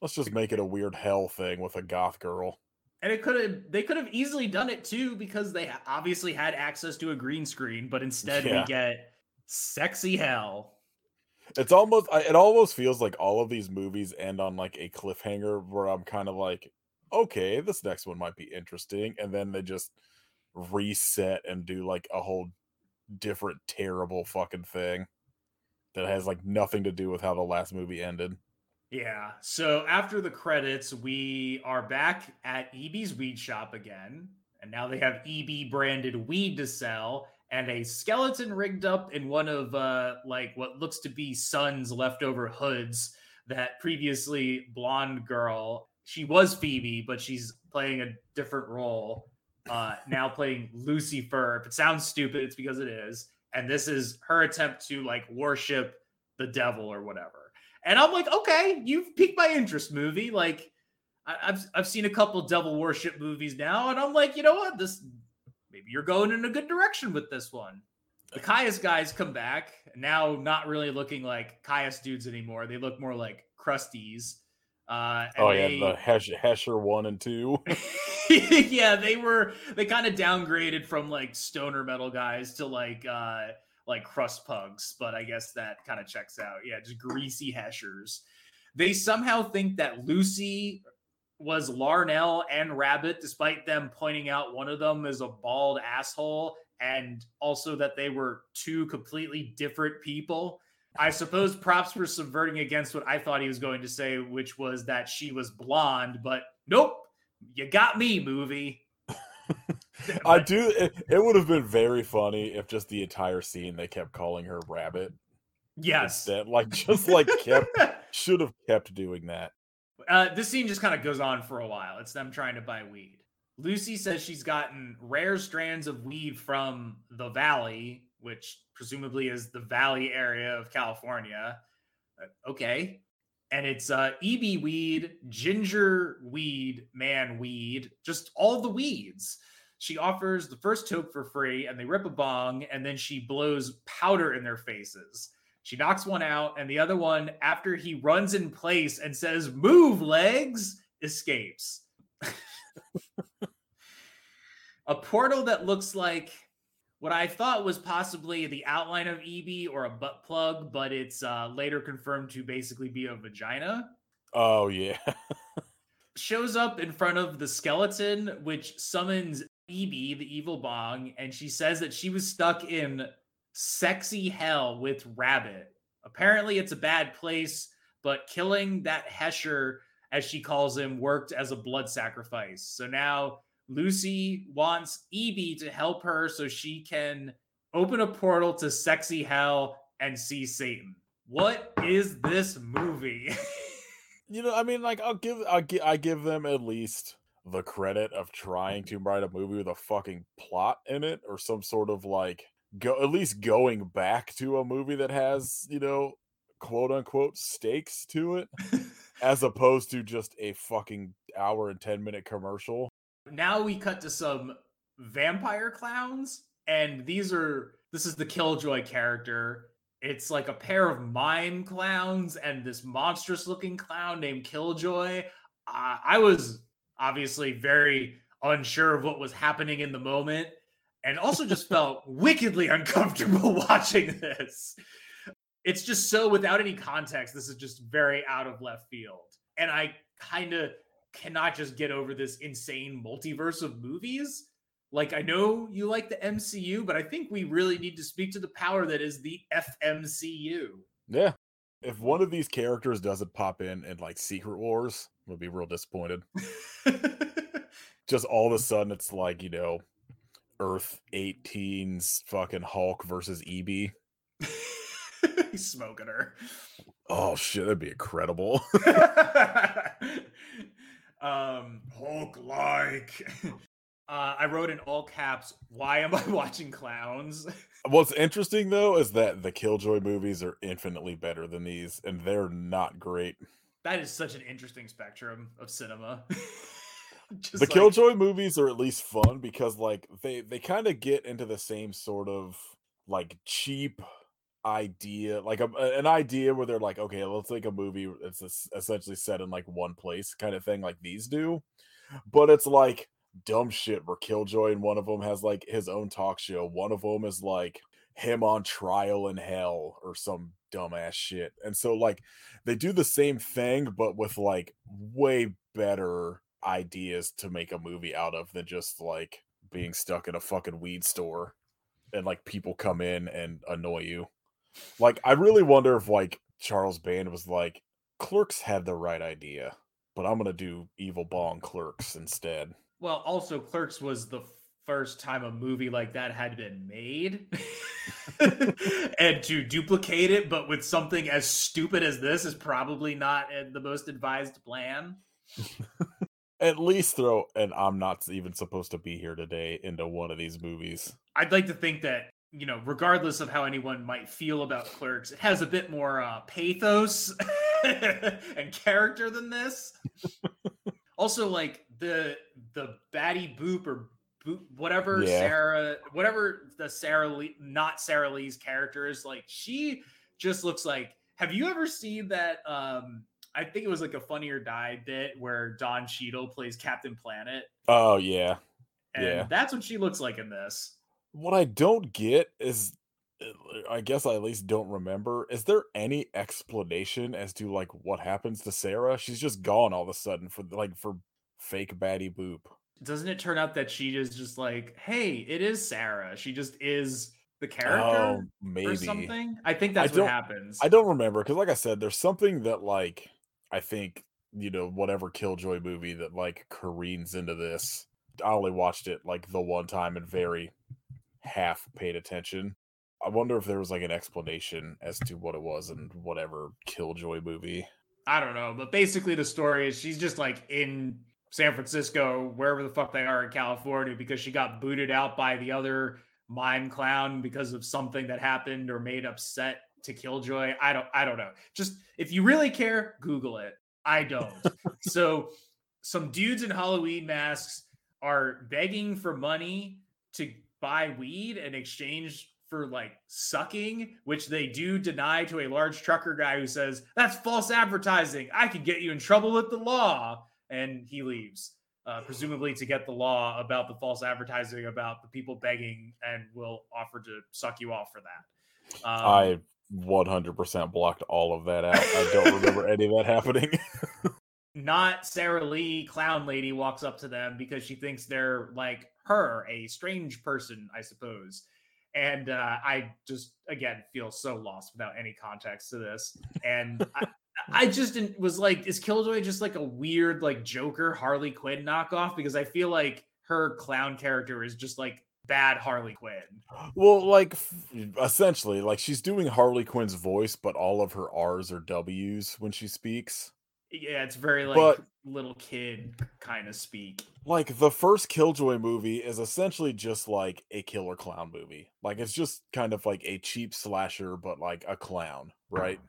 let's just make it a weird hell thing with a goth girl And it could have they could have easily done it too because they obviously had access to a green screen, but instead Yeah. we get sexy hell. it's almost it almost feels like all of these movies end on like a cliffhanger where i'm kind of like okay this next one might be interesting and then they just reset and do like a whole different terrible fucking thing that has like nothing to do with how the last movie ended Yeah. So after the credits, we are back at EB's weed shop again. And now they have EB branded weed to sell and a skeleton rigged up in one of uh like what looks to be Sun's leftover hoods that previously blonde girl, she was Phoebe, but she's playing a different role. Uh now playing Lucifer. If it sounds stupid, it's because it is. And this is her attempt to like worship the devil or whatever. And I'm like, okay, you've piqued my interest, movie. Like, I, I've I've seen a couple devil worship movies now, and I'm like, you know what? This maybe you're going in a good direction with this one. The Kyuss guys come back now, not really looking like Kyuss dudes anymore. They look more like crusties. Uh, and oh yeah they- the Hesh- hesher one and two yeah, they were they kind of downgraded from like stoner metal guys to like uh like crust pugs, but I guess that kind of checks out. Yeah, just greasy heshers. They somehow think that Lucy was Larnell and Rabbit, despite them pointing out one of them is a bald asshole, and also that they were two completely different people. I suppose props for subverting against what I thought he was going to say, which was that she was blonde, but nope, you got me, movie. I do it, it would have been very funny if just the entire scene they kept calling her rabbit Yes. instead like just like kept should have kept doing that Uh, this scene just kind of goes on for a while. It's them trying to buy weed. Lucy says she's gotten rare strands of weed from the valley, which presumably is the valley area of California. Uh, okay. And it's uh, EB weed, ginger weed, man weed, just all the weeds. She offers the first toke for free and they rip a bong and then she blows powder in their faces. She knocks one out, and the other one, after he runs in place and says, Move, legs, escapes. a portal that looks like what I thought was possibly the outline of EB or a butt plug, but it's uh, later confirmed to basically be a vagina. oh yeah Shows up in front of the skeleton, which summons EB, the evil bong, and she says that she was stuck in sexy hell with Rabbit. Apparently, it's a bad place, but killing that Hesher, as she calls him, worked as a blood sacrifice. So now Lucy wants EB to help her so she can open a portal to sexy hell and see Satan. What is this movie? you know i mean like i'll give i give, I give them at least the credit of trying to write a movie with a fucking plot in it or some sort of like go at least going back to a movie that has you know quote unquote stakes to it as opposed to just a fucking hour and 10 minute commercial now we cut to some vampire clowns and these are this is the killjoy character. It's like a pair of mime clowns and this monstrous looking clown named killjoy. Uh, i was obviously very unsure of what was happening in the moment and also just felt wickedly uncomfortable watching this. It's just so without any context this is just very out of left field. And i kind of cannot just get over this insane multiverse of movies. Like, I know you like the MCU, but I think we really need to speak to the power that is the FMCU. yeah If one of these characters doesn't pop in in like Secret Wars, we'll be real disappointed. Just all of a sudden, it's like you know, Earth 18's fucking Hulk versus EB. He's smoking her. Oh shit, that'd be incredible. um, Hulk like. Uh, I wrote in all caps, "Why am I watching clowns?" What's interesting though is that the Killjoy movies are infinitely better than these, and they're not great. That is such an interesting spectrum of cinema. The like- Killjoy movies are at least fun because like they they kind of get into the same sort of like cheap idea, like um, a, an idea where they're like, okay, let's make a movie that's essentially set in like one place, kind of thing, like these do. But it's like dumb shit where Killjoy and one of them has like his own talk show. One of them is like him on trial in hell or some dumbass shit. And so like they do the same thing but with like way better ideas to make a movie out of than just like being stuck in a fucking weed store and like people come in and annoy you. Like I really wonder if like Charles Band was like Clerks had the right idea, but I'm to do Evil Bong Clerks instead. Well, also, Clerks was the first time a movie like that had been made. and to duplicate it, but with something as stupid as this, is probably not uh, the most advised plan. At least throw and I'm not even supposed to be here today into one of these movies. I'd like to think that, you know, regardless of how anyone might feel about Clerks, it has a bit more uh, pathos and character than this. also, like the the Batty Boop or boop, whatever Yeah. Sarah, whatever the Sarah Lee, not Sarah Lee's character is, like she just looks like. Have you ever seen that? Um, I think it was like a Funny or Die bit where Don Cheadle plays Captain Planet, Oh yeah. and Yeah. that's what she looks like in this. What I don't get is uh, I guess I at least don't remember. Is there any explanation as to like what happens to Sarah? She's just gone all of a sudden for like for fake Batty Boop. doesn't it turn out that she is just like, hey, it is Sarah. She just is the character Oh, or maybe. something. I think that's what happens. I don't remember because, like I said, there's something that like I think you know whatever Killjoy movie that like careens into this. I only watched it like the one time and very half paid attention. I wonder if there was like an explanation as to what it was in whatever Killjoy movie. I don't know, but basically the story is she's just like in San Francisco, wherever the fuck they are in California, because she got booted out by the other mime clown because of something that happened or made upset to Killjoy. I don't I don't know. Just if you really care, Google it. I don't. so some dudes in Halloween masks are begging for money to buy weed in exchange for like sucking, which they do deny to a large trucker guy who says, That's false advertising. I can get you in trouble with the law. And he leaves, uh, presumably to get the law about the false advertising about the people begging and will offer to suck you off for that. Um, I 100% blocked all of that out. I don't remember any of that happening. not Sarah Lee, clown lady, walks up to them because she thinks they're like her, a strange person, I suppose. And uh, I just again feel so lost without any context to this. And I, I just didn't, was like, is Killjoy just like a weird like Joker Harley Quinn knockoff? Because I feel like her clown character is just like bad Harley Quinn. Well, like essentially, like she's doing Harley Quinn's voice, but all of her R's are W's when she speaks. Yeah, it's very like But- little kid kind of speak. Like the first Killjoy movie is essentially just like a killer clown movie. Like it's just kind of like a cheap slasher, but like a clown, right?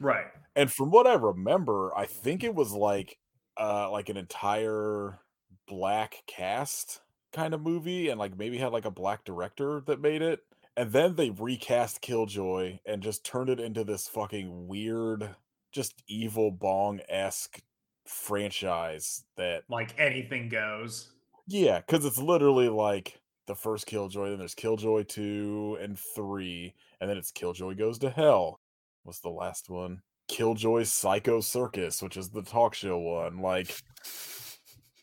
Right. And from what I remember, I think it was like uh like an entire black cast kind of movie and like maybe had like a black director that made it. And then they recast Killjoy and just turned it into this fucking weird, just evil bong esque franchise that Like anything goes. yeah, because it's literally like the first Killjoy, then there's Killjoy 2 and 3, and then it's Killjoy Goes to Hell. What's the last one? Killjoy's Psycho Circus, which is the talk show one. Like,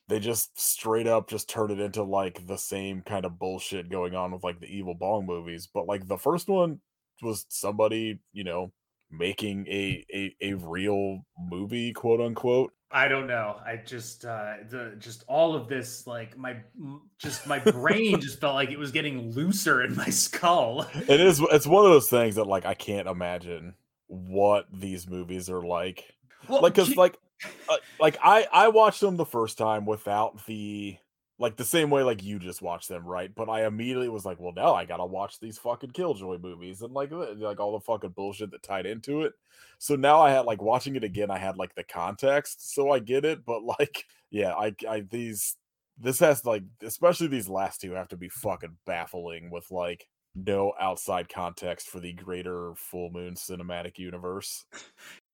they just straight up just turn it into like the same kind of bullshit going on with like the Evil Bong movies. But like the first one was somebody, you know, making a a, a real movie, quote unquote. I don't know. I just uh the just all of this like my just my brain just felt like it was getting looser in my skull. It is it's one of those things that like I can't imagine what these movies are like. Well, like because he- like uh, like i i watched them the first time without the like the same way like you just watched them right? But i immediately was like well now i gotta watch these fucking killjoy movies and like like all the fucking bullshit that tied into it. So now i had like watching it again i had like the context so i get it but like yeah i i these this has like especially these last two have to be fucking baffling with like no outside context for the greater full moon cinematic universe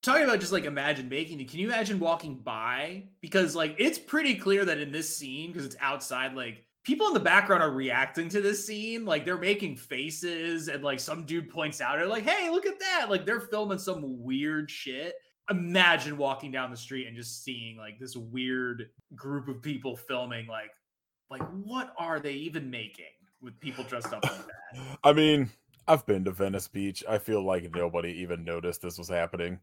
talking about just like imagine making it can you imagine walking by because like it's pretty clear that in this scene because it's outside like people in the background are reacting to this scene like they're making faces and like some dude points out they're like hey look at that like they're filming some weird shit imagine walking down the street and just seeing like this weird group of people filming like like what are they even making with people dressed up like that I mean, I've been to Venice Beach. I feel like nobody even noticed this was happening.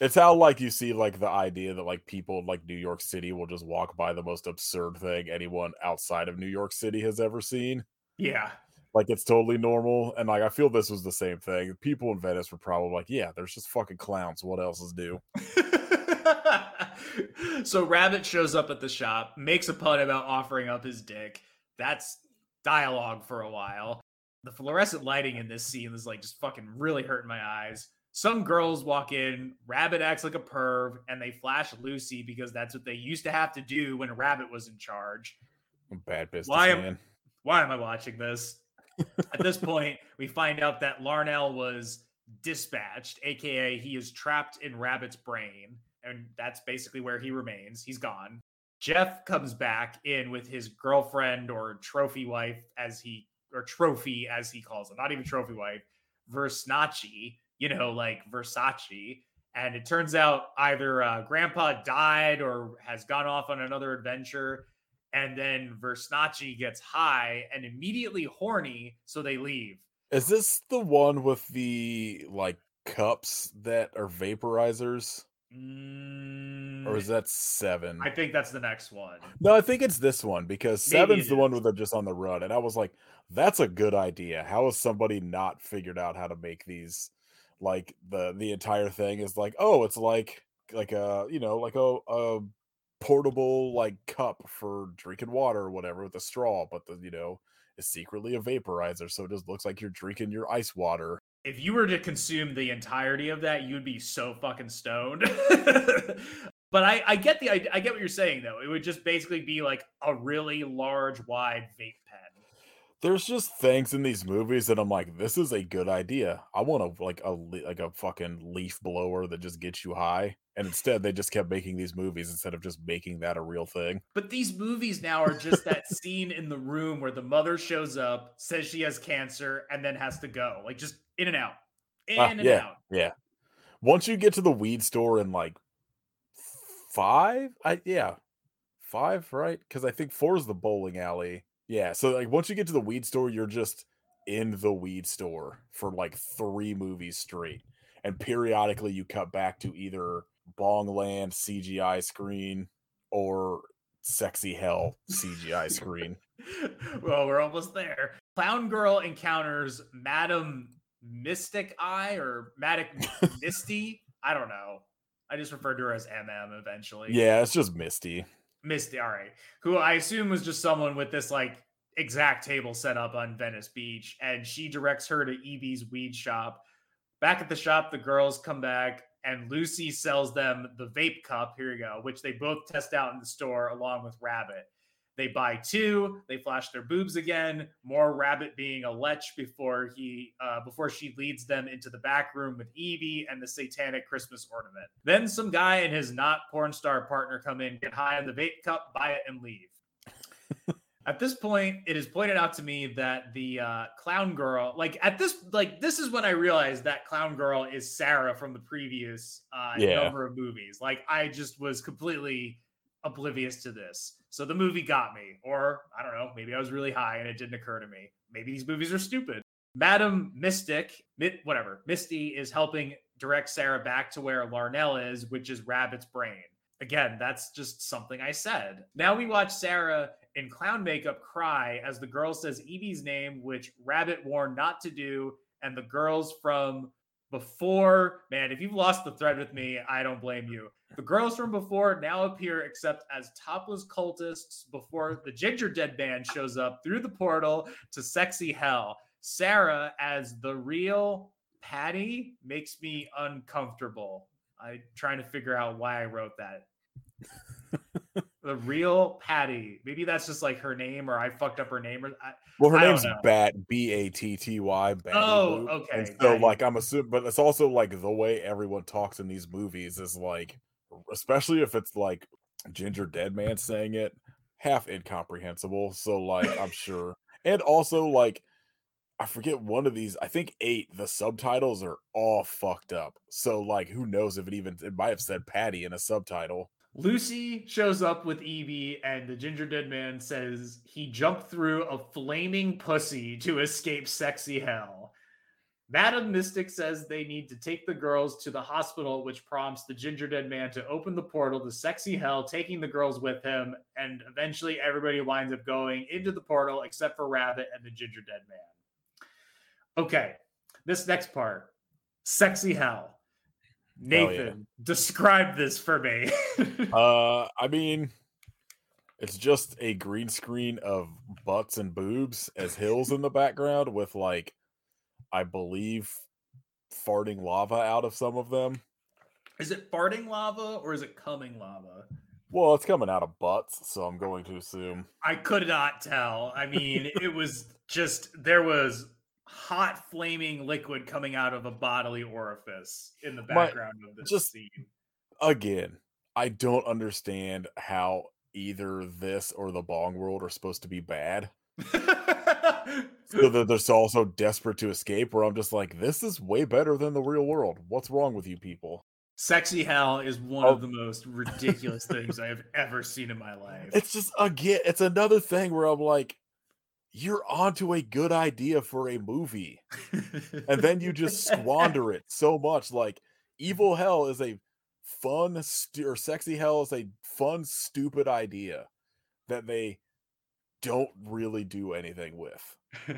It's how like you see like the idea that like people in like New York City will just walk by the most absurd thing anyone outside of New York City has ever seen. yeah Like it's totally normal. And like I feel this was the same thing. People in Venice were probably like, yeah, there's just fucking clowns. What else is new? so Rabbit shows up at the shop, makes a pun about offering up his dick. That's dialogue for a while. The fluorescent lighting in this scene is like just fucking really hurting my eyes. Some girls walk in, Rabbit acts like a perv, and they flash Lucy because that's what they used to have to do when Rabbit was in charge. Bad business, Why am- man. Why am I watching this? At this point, we find out that Larnell was dispatched, aka he is trapped in Rabbit's brain, and that's basically where he remains. He's gone. Jeff comes back in with his girlfriend or trophy wife, as he or trophy as he calls it, not even trophy wife, Versnachi, you know, like Versace. And it turns out either uh, Grandpa died or has gone off on another adventure and then Versnachi gets high and immediately horny, so they leave. Is this the one with the like cups that are vaporizers? Or is Mm, that seven? I think that's the next one. No, I think it's this one because Maybe seven's the one is. where they're just on the run, and I was like, "That's a good idea." How has somebody not figured out how to make these? Like the the entire thing is like, oh, it's like like a you know like a a portable like cup for drinking water or whatever with a straw, but the you know is secretly a vaporizer, so it just looks like you're drinking your ice water. If you were to consume the entirety of that, you'd be so fucking stoned. but I, I get the idea. I get what you're saying though. It would just basically be like a really large, wide vape pen. There's just things in these movies that I'm like, this is a good idea. I want a like a like a fucking leaf blower that just gets you high. And instead, they just kept making these movies instead of just making that a real thing. But these movies now are just that scene in the room where the mother shows up, says she has cancer, and then has to go. Like just in and out. In Ah, and yeah, out. yeah. Once you get to the weed store in like five, I yeah, five, right? Because I think four is the bowling alley. Yeah, so like once you get to the weed store, you're just in the weed store for like three movies straight, and periodically you cut back to either Bongland CGI screen or Sexy Hell CGI screen. well, we're almost there. Clown Girl encounters Madam Mystic Eye or Madam Misty. I don't know. I just referred to her as MM eventually. Yeah, it's just Misty. Right. Who I assume was just someone with this like exact table set up on Venice Beach, and she directs her to EB's weed shop. Back at the shop, the girls come back, and Lucy sells them the vape cup. Here you go, which they both test out in the store along with Rabbit. They buy two. They flash their boobs again. More Rabbit being a lech before he uh, before she leads them into the back room with EB and the satanic Christmas ornament. Then some guy and his not porn star partner come in, get high on the vape cup, buy it, and leave. at this point, it is pointed out to me that the uh, clown girl, like at this, like this is when I realized that clown girl is Sarah from the previous uh, Yeah. number of movies. Like I just was completely oblivious to this. So the movie got me, or I don't know, maybe I was really high and it didn't occur to me. Maybe these movies are stupid. Madam Mystic, whatever, Misty is helping direct Sarah back to where Larnell is, which is Rabbit's brain. Again, that's just something I said. Now we watch Sarah in clown makeup cry as the girl says EB's name, which Rabbit warned not to do, and the girls from before, man, if you've lost the thread with me, I don't blame you. The girls from before now appear except as topless cultists before the Ginger Dead Man shows up through the portal to sexy hell. Sarah as the real Patty makes me uncomfortable. I'm trying to figure out why I wrote that. the real Patty. Maybe that's just like her name, or I fucked up her name. Or I, Well, her I name's. Bat B A T T Y. Oh, okay, And so, like, I'm assuming, but it's also like the way everyone talks in these movies is like, especially if it's like Ginger Dead Man saying it, half incomprehensible. So, like, I'm sure, and also like. I forget one of these. I think eight. The subtitles are all fucked up. So like, who knows if it even it might have said Patty in a subtitle. Lucy shows up with EB, and the Ginger Dead Man says he jumped through a flaming pussy to escape sexy hell. Madam Mystic says they need to take the girls to the hospital, which prompts the Ginger Dead Man to open the portal to sexy hell, taking the girls with him. And eventually, everybody winds up going into the portal except for Rabbit and the Ginger Dead Man. Okay, this next part sexy hell. Hell yeah. Nathan, describe this for me. Uh, I mean, it's just a green screen of butts and boobs as hills in the background with like, I believe, farting lava out of some of them. Is it farting lava or is it coming lava? Well, it's coming out of butts, so I'm going to assume. I could not tell. I mean, it was just there was hot flaming liquid coming out of a bodily orifice in the My- background of this just- scene. Again, I don't understand how either this or the Bong World are supposed to be bad. So that they're so also desperate to escape. Where I'm just like, this is way better than the real world. What's wrong with you people? Sexy hell is one Oh. of the most ridiculous things I have ever seen in my life. It's just again, it's another thing where I'm like, you're onto a good idea for a movie, and then you just squander it so much. Like, evil hell is a fun stu- or sexy hell is a fun, stupid idea that they don't really do anything with.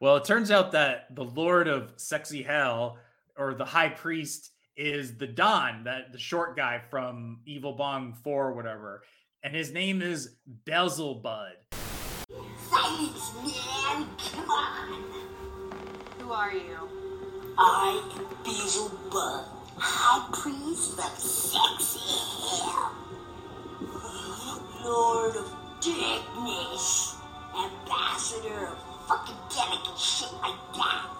well, it turns out that the Lord of Sexy Hell, or the High Priest, is the Don, that the short guy from Evil Bong 4 or whatever. And his name is Beelzebub. Silence, man! Come on! Who are you? I am Beelzebub, High Priest of Sexy Hell. Lord of Darkness. Ambassador of fucking delicate shit like that.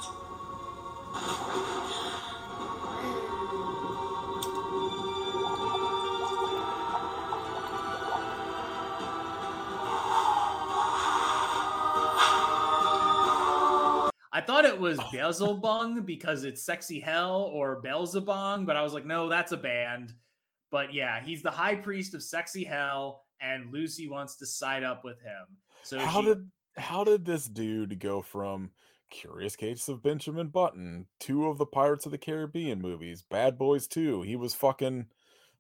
I thought it was Beelzebong because it's Sexy Hell or Beelzebong, but I was like, no, that's a band. But yeah, he's the High Priest of Sexy Hell, and Lucy wants to side up with him. So how she- did how did this dude go from Curious Case of Benjamin Button, two of the Pirates of the Caribbean movies, Bad Boys 2, he was fucking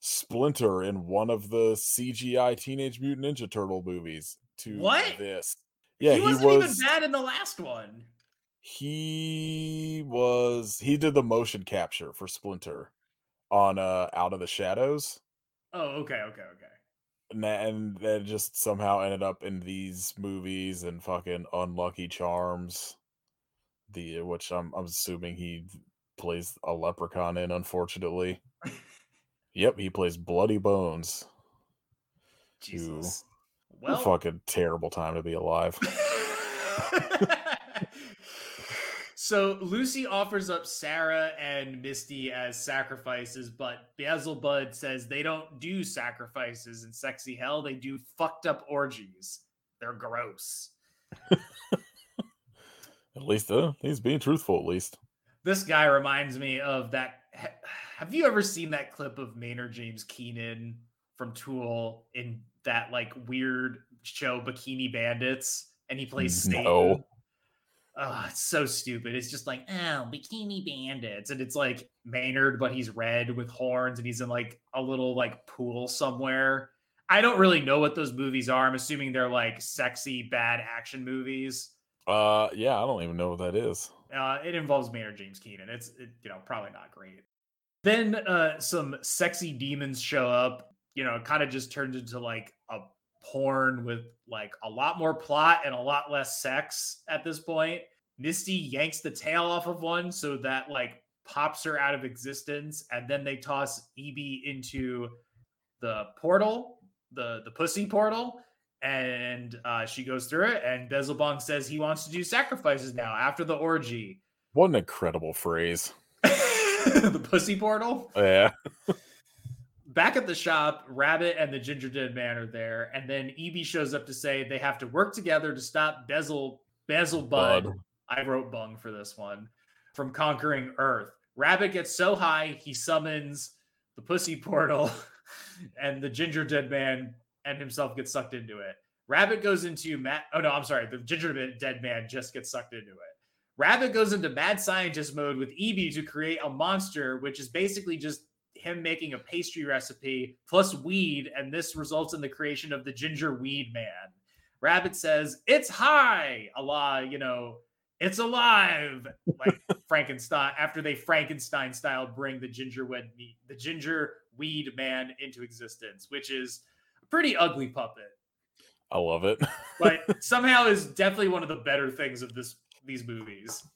Splinter in one of the CGI Teenage Mutant Ninja Turtle movies to What? this. Yeah, he he, wasn't was even bad in the last one. he was he did the motion capture for Splinter on uh Out of the Shadows. Oh, okay, okay, okay. And that, and that just somehow ended up in these movies and fucking Unlucky Charms, the which I'm I'm assuming he plays a leprechaun in. Unfortunately, yep, he plays Bloody Bones. Jesus. What a Well, fucking terrible time to be alive. so Lucy offers up Sarah and Misty as sacrifices, but Beelzebub says they don't do sacrifices in sexy hell. They do fucked up orgies. They're gross. at least uh, he's being truthful. At least This guy reminds me of that. Have you ever seen that clip of Maynard James Keenan from Tool in that like weird show Bikini Bandits? And he plays Satan. no. Oh, it's so stupid. It's just like, oh, bikini bandits. And it's like Maynard, but he's red with horns and he's in like a little like pool somewhere. I don't really know what those movies are. I'm assuming they're like sexy, bad action movies. Uh, yeah, I don't even know what that is. Uh, it involves Maynard James Keenan. It's it, you know probably not great. Then uh, some sexy demons show up. You know, it kind of just turns into like a porn with like a lot more plot and a lot less sex at this point. Misty yanks the tail off of one so that like pops her out of existence, and then they toss EB into the portal, the the pussy portal, and uh, she goes through it. And Bezelbong says he wants to do sacrifices now after the orgy. What an incredible phrase. the pussy portal. Yeah. Back at the shop, Rabbit and the Ginger Dead Man are there, and then EB shows up to say they have to work together to stop Bezel Bezel Bud. Bud. I wrote Bung for this one from conquering Earth. Rabbit gets so high he summons the pussy portal, and the Ginger Dead Man and himself get sucked into it. Rabbit goes into Matt. Oh no, I'm sorry. The Ginger Dead Man just gets sucked into it. Rabbit goes into mad scientist mode with EB to create a monster, which is basically just him making a pastry recipe plus weed, and this results in the creation of the Ginger Weed Man. Rabbit says, It's high, a Allah, you know, it's alive, like Frankenstein, after they Frankenstein style bring the ginger weed meat, the ginger weed man into existence, which is a pretty ugly puppet, I love it. but somehow is definitely one of the better things of this these movies.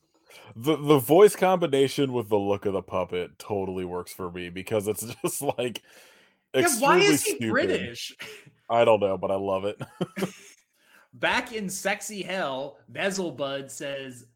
The the voice combination with the look of the puppet totally works for me because it's just like Yeah, why is he stupid. British? I don't know, but I love it. Back in sexy hell, Bezelbud says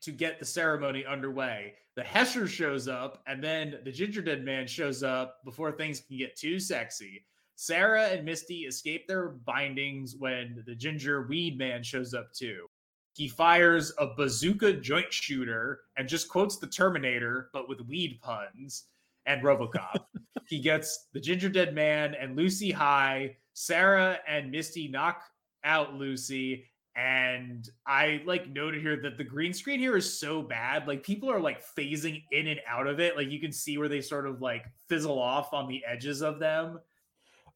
to get the ceremony underway. The Hesher shows up, and then the Ginger Dead Man shows up before things can get too sexy. Sarah and Misty escape their bindings when the Ginger Weed Man shows up too. He fires a bazooka joint shooter and just quotes the Terminator, but with weed puns and Robocop. he gets the Ginger Dead Man and Lucy high. Sarah and Misty knock out Lucy. And I like noted here that the green screen here is so bad. Like people are like phasing in and out of it. Like you can see where they sort of like fizzle off on the edges of them.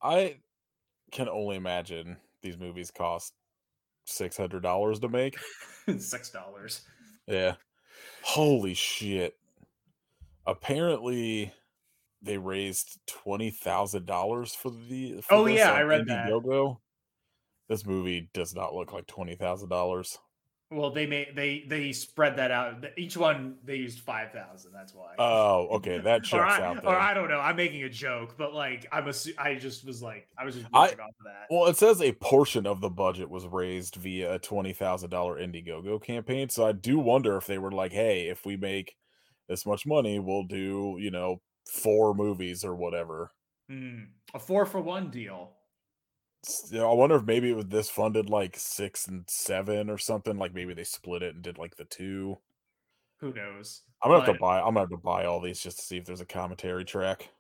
I can only imagine these movies cost six hundred dollars to make. Six dollars. Yeah. Holy shit. Apparently they raised twenty thousand dollars for the for Oh, this yeah, on I read that. Indiegogo. This movie does not look like twenty thousand dollars. Well, they made they they spread that out. Each one they used five thousand. That's why. Oh, okay, that checks or I, out. or I don't know. I'm making a joke, but like I'm I just was like I was just I- off of that. Well, it says a portion of the budget was raised via a twenty thousand dollar Indiegogo campaign. So I do wonder if they were like, "Hey, if we make this much money, we'll do you know four movies or whatever." Hmm. A four for one deal. S- you know, I wonder if maybe it was this funded like six and seven or something. Like maybe they split it and did like the two. Who knows? I'm gonna have to buy. I'm gonna have to buy all these just to see if there's a commentary track.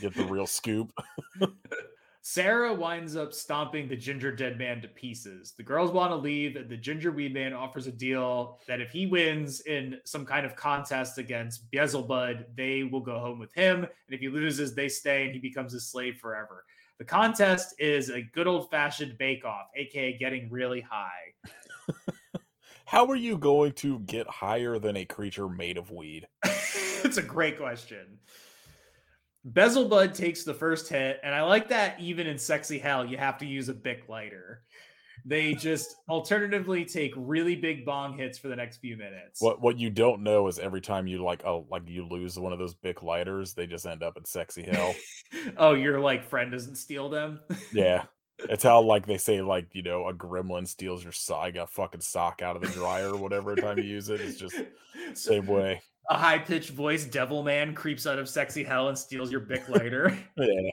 Get the real scoop. Sarah winds up stomping the ginger dead man to pieces. The girls want to leave, and the ginger weed man offers a deal that if he wins in some kind of contest against Beelzebub, they will go home with him. And if he loses, they stay and he becomes a slave forever. The contest is a good old fashioned bake off, aka getting really high. How are you going to get higher than a creature made of weed? it's a great question. Bezelbud takes the first hit, and I like that even in Sexy Hell, you have to use a Bic lighter. They just alternatively take really big bong hits for the next few minutes. What what you don't know is every time you like oh like you lose one of those big lighters, they just end up in sexy hell. oh, your like friend doesn't steal them. yeah. It's how like they say like, you know, a gremlin steals your sock, a fucking sock out of the dryer or whatever time you use it. It's just same way. a high pitched voice devil man creeps out of Sexy Hell and steals your Bic lighter. Yeah.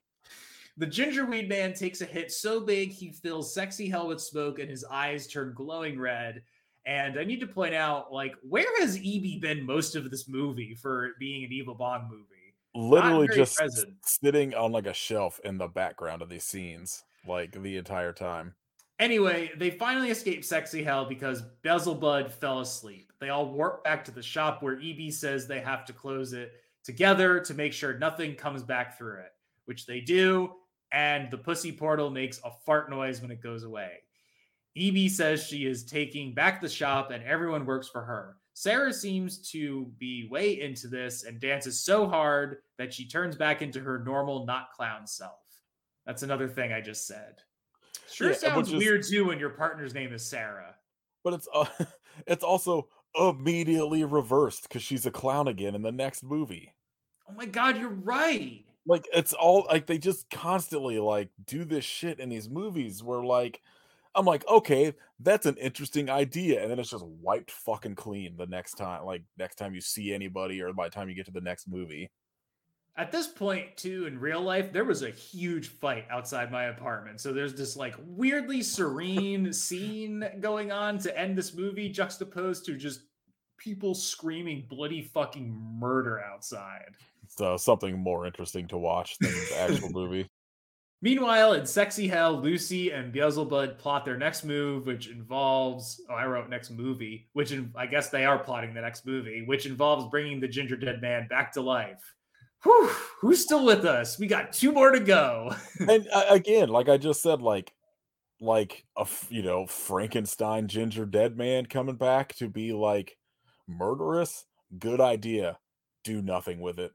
The gingerweed man takes a hit so big he fills sexy hell with smoke and his eyes turn glowing red. And I need to point out, like, where has EB been most of this movie for being an Evil Bong movie? Literally just present. sitting on like a shelf in the background of these scenes, like the entire time. Anyway, they finally escape sexy hell because Beelzebub fell asleep. They all warp back to the shop where EB says they have to close it together to make sure nothing comes back through it, which they do. And the pussy portal makes a fart noise when it goes away. EB says she is taking back the shop and everyone works for her. Sarah seems to be way into this and dances so hard that she turns back into her normal, not clown self. That's another thing I just said. Sure Yeah, sounds is- weird too when your partner's name is Sarah. But it's uh, it's also immediately reversed because she's a clown again in the next movie. Oh my god, you're right. Like it's all like they just constantly like do this shit in these movies where like I'm like, okay, that's an interesting idea, and then it's just wiped fucking clean the next time. Like next time you see anybody, or by the time you get to the next movie. At this point, too, in real life, there was a huge fight outside my apartment. So there's this like weirdly serene scene going on to end this movie, juxtaposed to just people screaming bloody fucking murder outside. So something more interesting to watch than the actual movie. Meanwhile, in Sexy Hell, Lucy and Beelzebub plot their next move, which involves, oh, I wrote next movie, which in, I guess they are plotting the next movie, which involves bringing the ginger dead man back to life. Whew, who's still with us? We got two more to go. and uh, again, like I just said, like like a you know Frankenstein ginger dead man coming back to be like murderous. Good idea. Do nothing with it.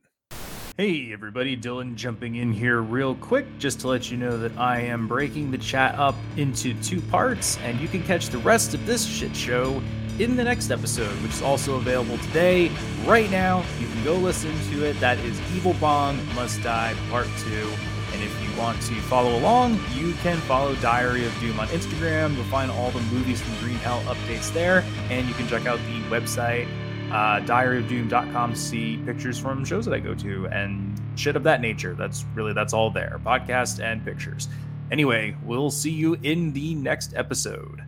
Hey everybody, Dylan jumping in here real quick just to let you know that I am breaking the chat up into two parts, and you can catch the rest of this shit show in the next episode, which is also available today. Right now, you can go listen to it. That is Evil Bong Must Die Part 2. And if you want to follow along, you can follow Diary of Doom on Instagram. You'll find all the movies from Green Hell updates there, and you can check out the website uh, diaryofdoom.com see pictures from shows that I go to and shit of that nature. That's really that's all there. Podcast and pictures. Anyway, we'll see you in the next episode.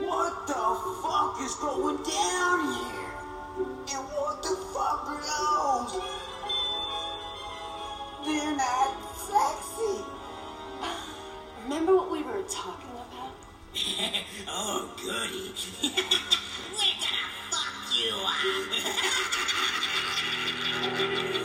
What the fuck is going down here? And what the fuck are those? They're not sexy. Remember what we were talking oh, goody. We're gonna fuck you up.